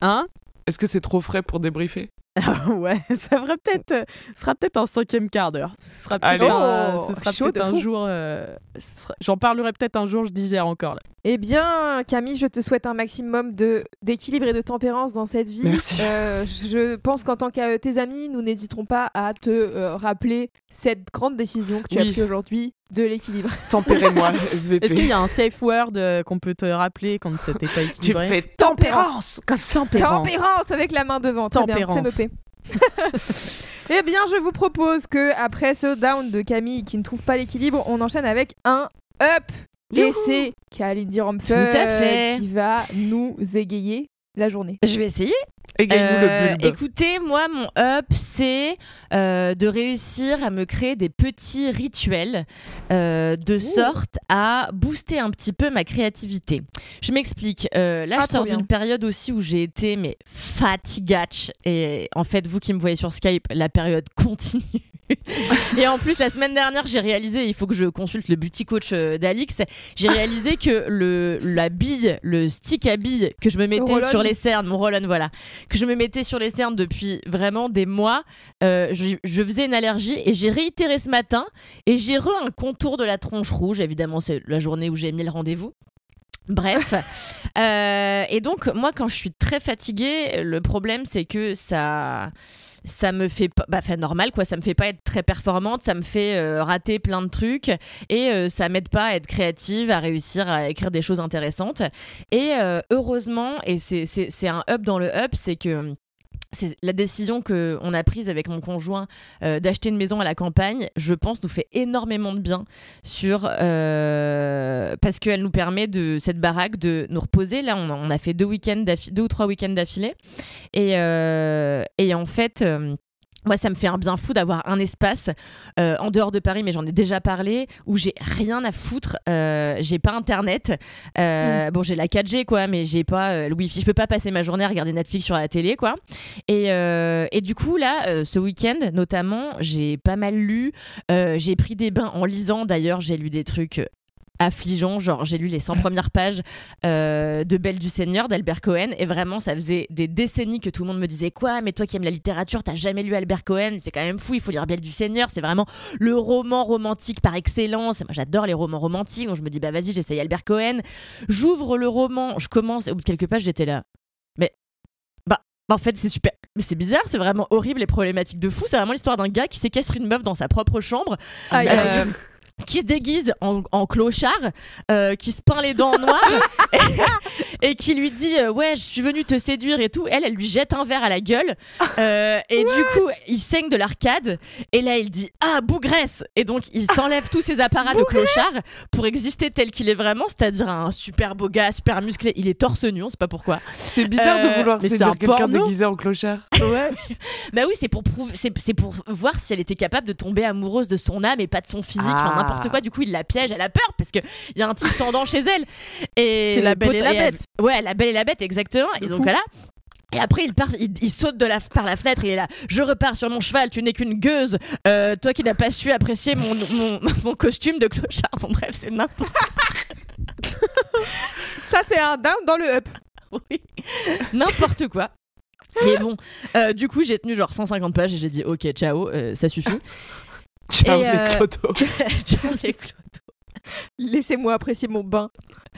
Speaker 6: Hein?
Speaker 1: Est-ce que c'est trop frais pour débriefer?
Speaker 6: Ouais, ça ferait peut-être, euh, ce sera peut-être un cinquième quart d'heure. Ce sera peut-être un,
Speaker 5: Oh,
Speaker 6: ce sera
Speaker 5: chaud
Speaker 6: peut-être
Speaker 5: de
Speaker 6: un
Speaker 5: fou.
Speaker 6: jour. euh, sera- J'en parlerai peut-être un jour. Je digère encore là.
Speaker 5: Eh bien, Camille, je te souhaite un maximum de d'équilibre et de tempérance dans cette vie.
Speaker 1: Merci.
Speaker 5: Euh, je pense qu'en tant que euh, tes amis, nous n'hésiterons pas à te euh, rappeler cette grande décision que tu as prise aujourd'hui de l'équilibre.
Speaker 1: Tempérez-moi, SVP.
Speaker 6: Est-ce qu'il y a un safe word euh, qu'on peut te rappeler quand t'es pas
Speaker 1: Tu
Speaker 6: équilibré?
Speaker 1: fais tempérance comme ça.
Speaker 6: Tempérance.
Speaker 5: Tempérance avec la main devant. Très bien,
Speaker 6: Tempérance.
Speaker 5: c'est noté. eh bien, je vous propose que après ce down de Camille qui ne trouve pas l'équilibre, on enchaîne avec un up. Et
Speaker 1: Youhou.
Speaker 5: c'est Kalindi qui va nous égayer la journée.
Speaker 2: Je vais essayer. Euh,
Speaker 1: le bulbe.
Speaker 2: écoutez, moi, mon up, c'est euh, de réussir à me créer des petits rituels euh, de sorte à booster un petit peu ma créativité. Je m'explique. Euh, là,
Speaker 5: Ah,
Speaker 2: je sors d'une période aussi où j'ai été mais fatigate et en fait, vous qui me voyez sur Skype, la période continue. Et en plus, la semaine dernière, j'ai réalisé, il faut que je consulte le beauty coach euh, d'Alix, j'ai réalisé que le, la bille, le stick à bille que je me mettais sur les cernes, mon roll-on, voilà, que je me mettais sur les cernes depuis vraiment des mois, euh, je, je faisais une allergie et j'ai réitéré ce matin et j'ai re un contour de la tronche rouge. Évidemment, c'est la journée où j'ai mis le rendez-vous. Bref, Euh, et donc moi quand je suis très fatiguée, le problème c'est que ça, ça me fait pas, bah, normal quoi, ça me fait pas être très performante, ça me fait euh, rater plein de trucs et euh, ça m'aide pas à être créative, à réussir à écrire des choses intéressantes. Et euh, heureusement, et c'est un up dans le up, c'est que la décision que on a prise avec mon conjoint euh, d'acheter une maison à la campagne. Je pense nous fait énormément de bien sur euh, parce qu'elle nous permet de cette baraque de nous reposer. Là, on, a fait deux week-ends, ou trois week-ends d'affilée, et euh, et en fait. Moi, ça me fait un bien fou d'avoir un espace euh, en dehors de Paris, mais j'en ai déjà parlé, où j'ai rien à foutre. Euh, j'ai pas internet. Euh, Bon, j'ai la 4G, quoi, mais j'ai pas le Wi-Fi. Je peux pas passer ma journée à regarder Netflix sur la télé, quoi. Et, et du coup, là, ce week-end, notamment, j'ai pas mal lu. J'ai pris des bains en lisant. D'ailleurs, j'ai lu des trucs. Affligeants, genre j'ai lu les 100 premières pages euh, de Belle du Seigneur d'Albert Cohen et vraiment ça faisait des décennies que tout le monde me disait quoi mais toi qui aimes la littérature t'as jamais lu Albert Cohen? C'est quand même fou il faut lire Belle du Seigneur c'est vraiment le roman romantique par excellence moi j'adore les romans romantiques donc je me dis bah vas-y j'essaye Albert Cohen j'ouvre le roman je commence et au bout de quelques pages j'étais là mais bah bah, en fait, c'est super. Mais c'est bizarre, c'est vraiment horrible et problématique de fou. C'est vraiment l'histoire d'un gars qui séquestre une meuf dans sa propre chambre. Euh, qui se déguise en, en clochard, euh, qui se peint les dents en noir et, et qui lui dit euh, ouais je suis venu te séduire et tout. Elle elle lui jette un verre à la gueule euh, et du coup il saigne de l'arcade et là il dit ah bougresse et donc il s'enlève tous ses apparats de clochard pour exister tel qu'il est vraiment, c'est-à-dire un super beau gars, super musclé. Il est torse nu, on sait pas pourquoi.
Speaker 1: C'est bizarre de vouloir séduire
Speaker 6: un
Speaker 1: quelqu'un déguisé en clochard.
Speaker 2: Ouais. bah oui, c'est pour prouver, c'est, pour voir si elle était capable de tomber amoureuse de son âme et pas de son physique, enfin
Speaker 1: Ah.
Speaker 2: N'importe quoi. Du coup, il la piège, elle a peur parce que il y a un type sans dents chez elle. Et
Speaker 6: C'est la Belle et la
Speaker 2: elle-
Speaker 6: Bête.
Speaker 2: Ouais, la belle et la bête, exactement. et donc voilà. Et après, il, part, il, il saute de la, par la fenêtre et il est là. Je repars sur mon cheval, tu n'es qu'une gueuse. Euh, toi qui n'as pas su apprécier mon, mon, mon costume de clochard. Bon, bref, c'est n'importe
Speaker 5: Ça, c'est un down dans le up.
Speaker 2: oui. n'importe quoi. Mais bon, euh, du coup, j'ai tenu genre 150 pages et j'ai dit ok, ciao, euh, ça suffit.
Speaker 1: Ciao
Speaker 2: Et,
Speaker 1: les
Speaker 2: euh,
Speaker 1: clodos.
Speaker 2: Ciao, les clodos.
Speaker 5: Laissez-moi apprécier mon bain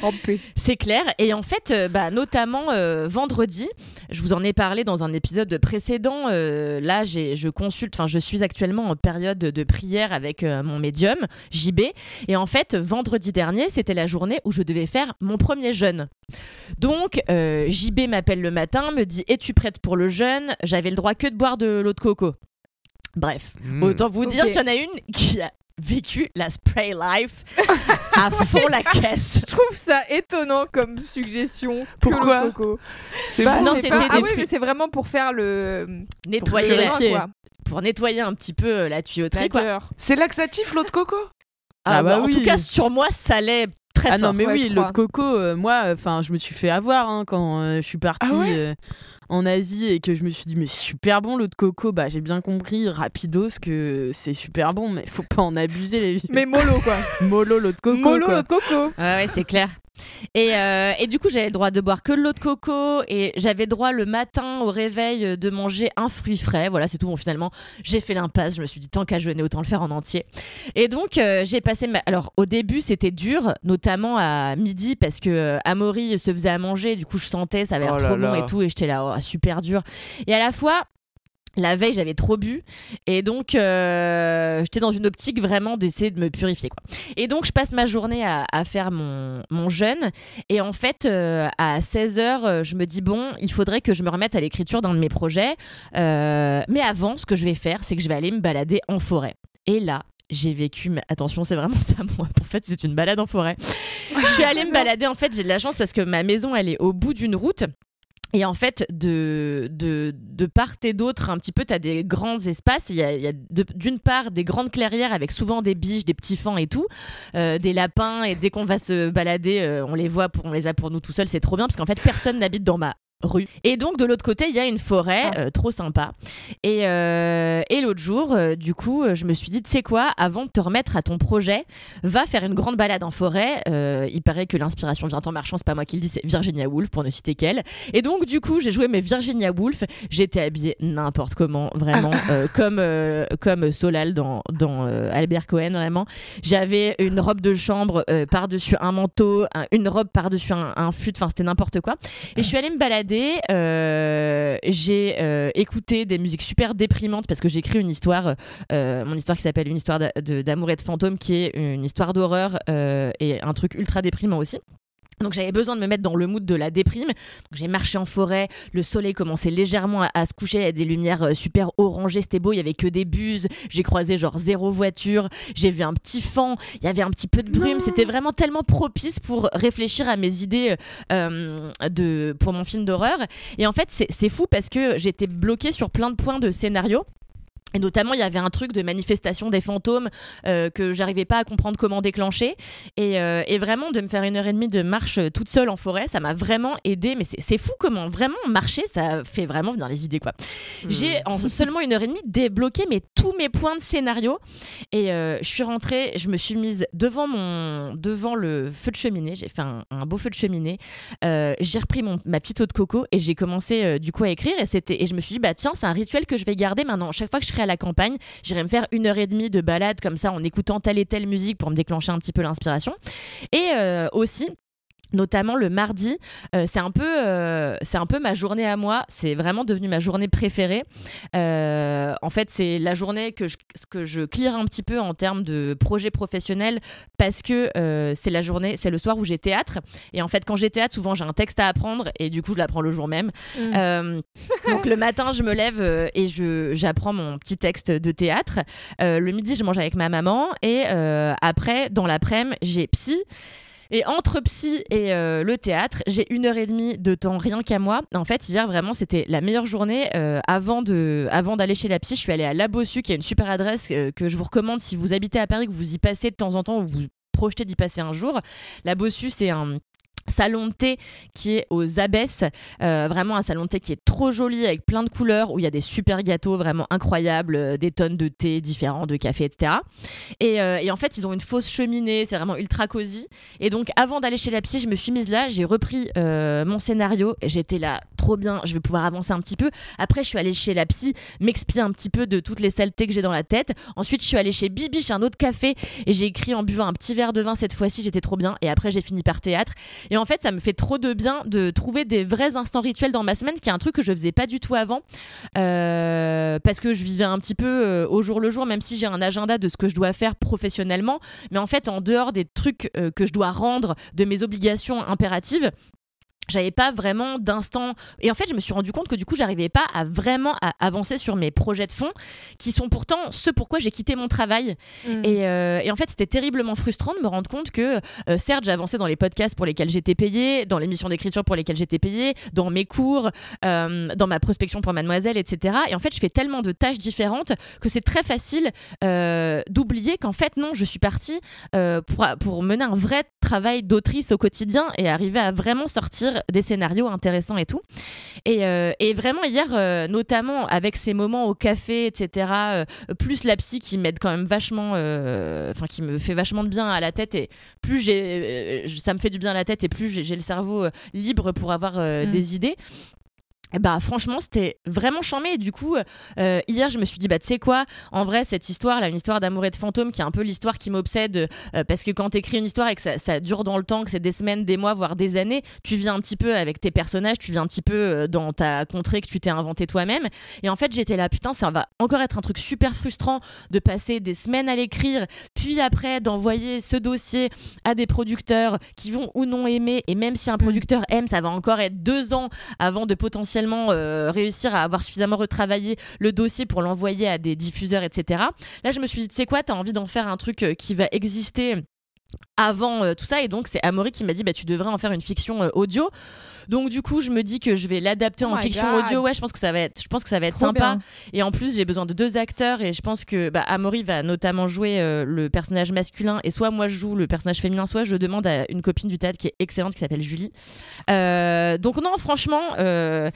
Speaker 5: en paix.
Speaker 2: C'est clair. Et en fait, euh, bah, notamment euh, vendredi, je vous en ai parlé dans un épisode précédent. euh, là, j'ai, je consulte, enfin, je suis actuellement en période de prière avec euh, mon médium, JB. Et en fait, vendredi dernier, c'était la journée où je devais faire mon premier jeûne. Donc, euh, JB m'appelle le matin, me dit Es-tu prête pour le jeûne? J'avais le droit que de boire de l'eau de coco. Bref,
Speaker 1: Hmm.
Speaker 2: autant vous dire qu'il y en a une qui a vécu la spray life à fond la caisse.
Speaker 5: Je trouve ça étonnant comme suggestion.
Speaker 1: Pourquoi
Speaker 5: le coco.
Speaker 1: C'est
Speaker 5: Bah,
Speaker 1: bon.
Speaker 2: non, c'était
Speaker 5: pas.
Speaker 2: des
Speaker 5: Ah oui, mais c'est vraiment pour faire le.
Speaker 2: nettoyer
Speaker 5: pour
Speaker 2: la,
Speaker 5: purifier.
Speaker 2: pour, pour nettoyer un petit peu euh, la tuyauterie.
Speaker 1: C'est laxatif l'eau de coco
Speaker 2: Ah,
Speaker 6: Ah
Speaker 2: bah,
Speaker 6: bah
Speaker 2: En tout cas sur moi ça l'est très
Speaker 6: Ah
Speaker 2: fort.
Speaker 6: non, mais
Speaker 5: ouais,
Speaker 6: oui, l'eau de coco, euh, moi, enfin, je me suis fait avoir hein, quand euh, je suis partie
Speaker 1: Ah ouais
Speaker 6: euh, en Asie et que je me suis dit, mais super bon l'eau de coco. Bah, j'ai bien compris, rapidos, que c'est super bon, mais faut pas en abuser, les
Speaker 5: Mais mollo, quoi.
Speaker 6: mollo l'eau de coco.
Speaker 5: mollo, l'eau de coco.
Speaker 2: Ouais, ouais, c'est clair. Et, euh, et du coup, j'avais le droit de boire que de l'eau de coco et j'avais droit le matin au réveil euh, de manger un fruit frais. Voilà, c'est tout. Bon, finalement, j'ai fait l'impasse. Je me suis dit, tant qu'à jeûner, autant le faire en entier. Et donc, euh, j'ai passé ma... Alors, au début, c'était dur, notamment à midi parce que euh, Amaury se faisait à manger. Du coup, je sentais, ça avait l'air
Speaker 1: Oh là
Speaker 2: trop bon
Speaker 1: là.
Speaker 2: et tout. Et j'étais là, oh, super dur. Et à la fois, la veille, j'avais trop bu et donc euh, j'étais dans une optique vraiment d'essayer de me purifier quoi. Et donc je passe ma journée à, à faire mon, mon jeûne et en fait euh, à 16h je me dis bon il faudrait que je me remette à l'écriture d'un de mes projets Euh, mais avant ce que je vais faire c'est que je vais aller me balader en forêt. Et là j'ai vécu, mais attention, c'est vraiment ça, moi. En fait, c'est une balade en forêt. je suis allée me balader. En fait, j'ai de la chance parce que ma maison, elle est au bout d'une route. Et en fait, de, de, de part et d'autre, un petit peu, tu as des grands espaces. Il y a, d'une part des grandes clairières avec souvent des biches, des petits fans et tout, euh, des lapins. Et dès qu'on va se balader, euh, on les voit, on les a pour nous tout seuls. C'est trop bien parce qu'en fait, personne n'habite dans ma rue. Et donc, de l'autre côté, il y a une forêt euh, trop sympa. Et, euh, et l'autre jour, euh, du coup, je me suis dit, tu sais quoi, avant de te remettre à ton projet, va faire une grande balade en forêt. Il paraît que l'inspiration vient en marchant, c'est pas moi qui le dis, c'est Virginia Woolf, pour ne citer qu'elle. Et donc, du coup, j'ai joué mes Virginia Woolf. J'étais habillée n'importe comment, vraiment, euh, comme, comme Solal dans, dans Albert Cohen, vraiment. J'avais une robe de chambre euh, par-dessus un manteau, un- une robe par-dessus un, un fut, enfin, c'était n'importe quoi. Et je suis allée me balader. Euh, j'ai euh, écouté des musiques super déprimantes parce que j'écris une histoire, euh, mon histoire qui s'appelle Une histoire d'amour et de fantôme, qui est une histoire d'horreur et un truc ultra déprimant aussi. Donc j'avais besoin de me mettre dans le mood de la déprime. J'ai marché en forêt, le soleil commençait légèrement à, à se coucher, il y avait des lumières euh, super orangées, c'était beau, il y avait que des buses, j'ai croisé genre zéro voiture, j'ai vu un petit fan, il y avait un petit peu de brume, c'était vraiment tellement propice pour réfléchir à mes idées euh, de, pour mon film d'horreur. Et en fait c'est c'est fou parce que j'étais bloquée sur plein de points de scénario. Et notamment, il y avait un truc de manifestation des fantômes euh, que j'arrivais pas à comprendre comment déclencher. Et, euh, et vraiment, de me faire une heure et demie de marche euh, toute seule en forêt, ça m'a vraiment aidé. Mais c'est- fou comment vraiment marcher, ça fait vraiment venir les idées, quoi. J'ai en seulement une heure et demie débloqué mais tous mes points de scénario. Et euh, je suis rentrée, je me suis mise devant mon devant le feu de cheminée. J'ai fait un, un beau feu de cheminée. J'ai repris mon, ma petite eau de coco et j'ai commencé du coup à écrire. Et et je me suis dit bah tiens c'est un rituel que je vais garder maintenant. Chaque fois que je à la campagne, j'irai me faire une heure et demie de balade comme ça en écoutant telle et telle musique pour me déclencher un petit peu l'inspiration. Et euh, aussi notamment le mardi euh, c'est un peu euh, c'est un peu ma journée à moi. C'est vraiment devenu ma journée préférée. Euh, en fait c'est la journée que je, que je clear un petit peu en termes de projet professionnel parce que c'est la journée c'est le soir où j'ai théâtre. Et en fait quand j'ai théâtre souvent j'ai un texte à apprendre et du coup je l'apprends le jour même.
Speaker 5: Mm.
Speaker 2: Donc le matin je me lève et je j'apprends mon petit texte de théâtre. Le midi je mange avec ma maman et après dans l'après-midi j'ai psy et entre psy et euh, le théâtre, j'ai une heure et demie de temps rien qu'à moi. En fait, hier, vraiment, c'était la meilleure journée. Euh, avant de, avant d'aller chez la psy, je suis allée à La Bossu, qui est une super adresse euh, que je vous recommande si vous habitez à Paris, que vous y passez de temps en temps ou vous projetez d'y passer un jour. La Bossu, c'est un salon de thé qui est aux abesses. Euh, vraiment un salon de thé qui est trop joli avec plein de couleurs où il y a des super gâteaux vraiment incroyables euh, des tonnes de thé différents de café etc et, euh, et en fait ils ont une fausse cheminée c'est vraiment ultra cosy. Et donc avant d'aller chez la psy je me suis mise là j'ai repris mon scénario. J'étais là trop bien je vais pouvoir avancer un petit peu. Après je suis allée chez la psy m'expier un petit peu de toutes les saletés que j'ai dans la tête. Ensuite je suis allée chez Bibi chez un autre café et j'ai écrit en buvant un petit verre de vin cette fois-ci j'étais trop bien. Et après j'ai fini par théâtre. Et en fait, ça me fait trop de bien de trouver des vrais instants rituels dans ma semaine, qui est un truc que je faisais pas du tout avant, Euh, parce que je vivais un petit peu euh, au jour le jour, même si j'ai un agenda de ce que je dois faire professionnellement. Mais en fait, en dehors des trucs euh, que je dois rendre, de mes obligations impératives, j'avais pas vraiment d'instant et en fait je me suis rendu compte que du coup j'arrivais pas à vraiment à avancer sur mes projets de fond qui sont pourtant ce pourquoi j'ai quitté mon travail
Speaker 5: Mm.
Speaker 2: et, euh, et en fait, c'était terriblement frustrant de me rendre compte que, euh, certes, j'ai avancé dans les podcasts pour lesquels j'étais payée, dans les missions d'écriture pour lesquelles j'étais payée, dans mes cours, euh, dans ma prospection pour Mademoiselle, etc. Et en fait, je fais tellement de tâches différentes que c'est très facile euh, d'oublier qu'en fait, non, je suis partie pour, pour mener un vrai travail d'autrice au quotidien et arriver à vraiment sortir des scénarios intéressants et tout. Et, euh, et vraiment, hier, euh, notamment avec ces moments au café, etc., euh, plus la psy qui m'aide quand même vachement, enfin qui me fait vachement de bien à la tête et plus j'ai, ça me fait du bien à la tête et plus j'ai le cerveau libre pour avoir
Speaker 5: Mm.
Speaker 2: des idées. Et bah franchement c'était vraiment charmé. Et du coup euh, hier je me suis dit bah tu sais quoi? En vrai cette histoire là une histoire d'amour et de fantôme qui est un peu l'histoire qui m'obsède euh, parce que quand t'écris une histoire et que ça, ça dure dans le temps que c'est des semaines des mois voire des années tu vis un petit peu avec tes personnages tu vis un petit peu euh, dans ta contrée que tu t'es inventé toi-même. Et en fait j'étais là putain ça va encore être un truc super frustrant de passer des semaines à l'écrire puis après d'envoyer ce dossier à des producteurs qui vont ou non aimer. Et même si un producteur aime ça va encore être deux ans avant de potentiellement euh, réussir à avoir suffisamment retravaillé le dossier pour l'envoyer à des diffuseurs etc là je me suis dit tu sais quoi t'as envie d'en faire un truc euh, qui va exister avant euh, tout ça. Et donc c'est Amaury qui m'a dit bah tu devrais en faire une fiction audio donc du coup je me dis que je vais l'adapter
Speaker 5: Oh
Speaker 2: en fiction
Speaker 5: God.
Speaker 2: audio ouais je pense que ça va être je pense que ça va être
Speaker 5: Trop
Speaker 2: sympa
Speaker 5: bien.
Speaker 2: et en plus, j'ai besoin de deux acteurs et je pense que bah, Amaury va notamment jouer euh, le personnage masculin et soit moi je joue le personnage féminin, soit je demande à une copine du théâtre qui est excellente qui s'appelle Julie. Euh, donc non, franchement, euh,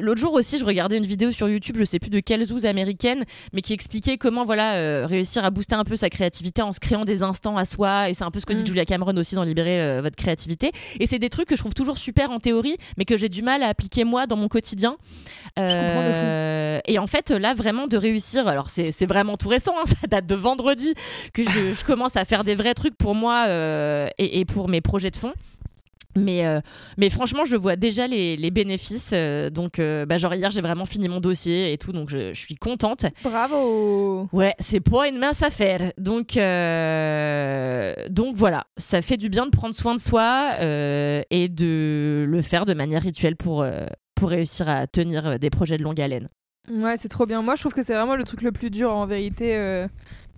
Speaker 2: l'autre jour aussi, je regardais une vidéo sur YouTube, je sais plus de quelle zouze américaine, mais qui expliquait comment voilà réussir à booster un peu sa créativité en se créant des instants à soi et c'est un peu ce que dit
Speaker 5: Mm.
Speaker 2: Julia Cameron aussi dans Libérer votre créativité et c'est des trucs que je trouve toujours super en théorie mais que j'ai du mal à appliquer moi dans mon quotidien. Euh, et en fait, là, vraiment de réussir, alors c'est c'est vraiment tout récent, hein, ça date de vendredi que je, je commence à faire des vrais trucs pour moi euh, et, et pour mes projets de fond. Mais, euh, mais franchement, je vois déjà les, les bénéfices. euh, donc, euh, bah, genre hier, j'ai vraiment fini mon dossier et tout, donc je, je suis contente.
Speaker 5: Bravo.
Speaker 2: Ouais, c'est pas une mince affaire. Donc, euh, donc voilà, ça fait du bien de prendre soin de soi euh, et de le faire de manière rituelle pour, euh, pour réussir à tenir des projets de longue haleine.
Speaker 5: Ouais, c'est trop bien. Moi, je trouve que c'est vraiment le truc le plus dur en vérité. euh,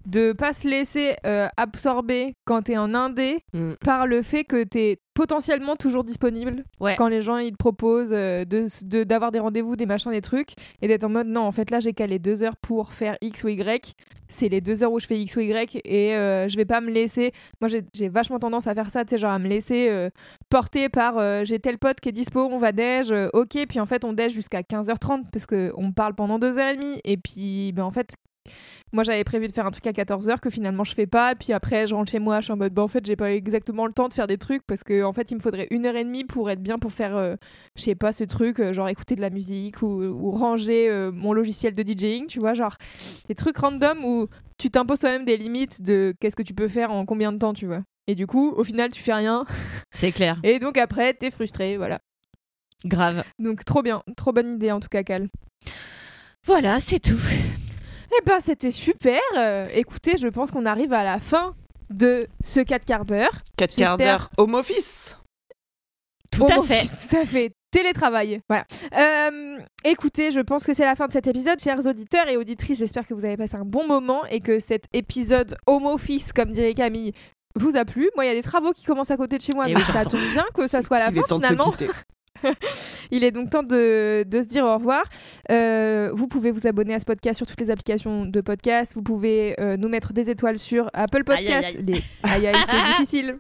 Speaker 5: de pas se laisser euh, absorber quand t'es en indé
Speaker 1: Mm.
Speaker 5: par le fait que t'es potentiellement toujours disponible
Speaker 2: Ouais.
Speaker 5: quand les gens ils te proposent euh, de de- d'avoir des rendez-vous, des machins, des trucs et d'être en mode non en fait là j'ai calé deux heures pour faire X ou Y c'est les deux heures où je fais X ou Y et euh, je vais pas me laisser moi j'ai j'ai vachement tendance à faire ça tu sais genre à me laisser euh, porter par j'ai tel pote qui est dispo on va déj ok puis en fait on déj jusqu'à 15h30 parce que on parle pendant deux heures et demie et puis ben en fait moi j'avais prévu de faire un truc à 14h que finalement je fais pas puis après je rentre chez moi je suis en mode bah en fait j'ai pas exactement le temps de faire des trucs parce que en fait il me faudrait une heure et demie pour être bien pour faire euh, je sais pas ce truc euh, genre écouter de la musique ou, ou ranger euh, mon logiciel de DJing tu vois genre des trucs random où tu t'imposes toi-même des limites de qu'est-ce que tu peux faire en combien de temps tu vois et du coup au final tu fais rien
Speaker 2: C'est clair.
Speaker 5: et donc après t'es frustré voilà
Speaker 2: Grave.
Speaker 5: donc trop bien trop bonne idée en tout cas Cal
Speaker 2: Voilà, c'est tout.
Speaker 5: Eh ben, c'était super. Euh, écoutez, je pense qu'on arrive à la fin de ce 4 quarts d'heure.
Speaker 1: 4 quarts d'heure home office.
Speaker 2: Tout à fait.
Speaker 5: office, Tout à fait. Télétravail. Voilà. Euh, écoutez, je pense que c'est la fin de cet épisode, chers auditeurs et auditrices. J'espère que vous avez passé un bon moment et que cet épisode home office, comme dirait Camille, vous a plu. Moi, il y a des travaux qui commencent à côté de chez moi,
Speaker 2: Eh
Speaker 5: mais
Speaker 2: oui,
Speaker 5: ça tombe bien que ça soit la fin finalement. Il est donc temps de, de se dire au revoir. Euh, vous pouvez vous abonner à ce podcast sur toutes les applications de podcast. Vous pouvez euh, nous mettre des étoiles sur Apple Podcast.
Speaker 2: aïe, aïe.
Speaker 5: Les- aïe, aïe, c'est difficile.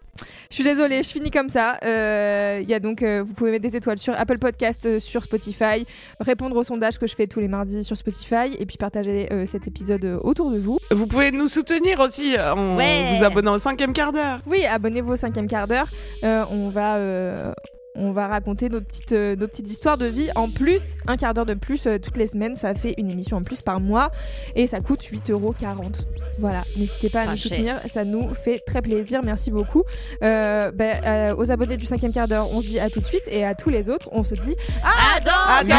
Speaker 5: Je suis désolée, je finis comme ça. Euh, Il y a donc, euh, vous pouvez mettre des étoiles sur Apple Podcast, euh, sur Spotify, répondre au sondage que je fais tous les mardis sur Spotify, et puis partager euh, cet épisode autour de vous.
Speaker 1: Vous pouvez nous soutenir aussi en
Speaker 2: Ouais.
Speaker 1: vous abonnant au cinquième quart d'heure.
Speaker 5: Oui, abonnez-vous au cinquième quart d'heure. Euh, on va. On va raconter nos petites, euh, nos petites histoires de vie en plus, un quart d'heure de plus euh, toutes les semaines, ça fait une émission en plus par mois et ça coûte 8,40€. Voilà, n'hésitez pas à nous soutenir, ça nous fait très plaisir, merci beaucoup. Euh, ben, euh, aux abonnés du cinquième quart d'heure, on se dit à tout de suite et à tous les autres, on se dit
Speaker 2: À dans
Speaker 1: bien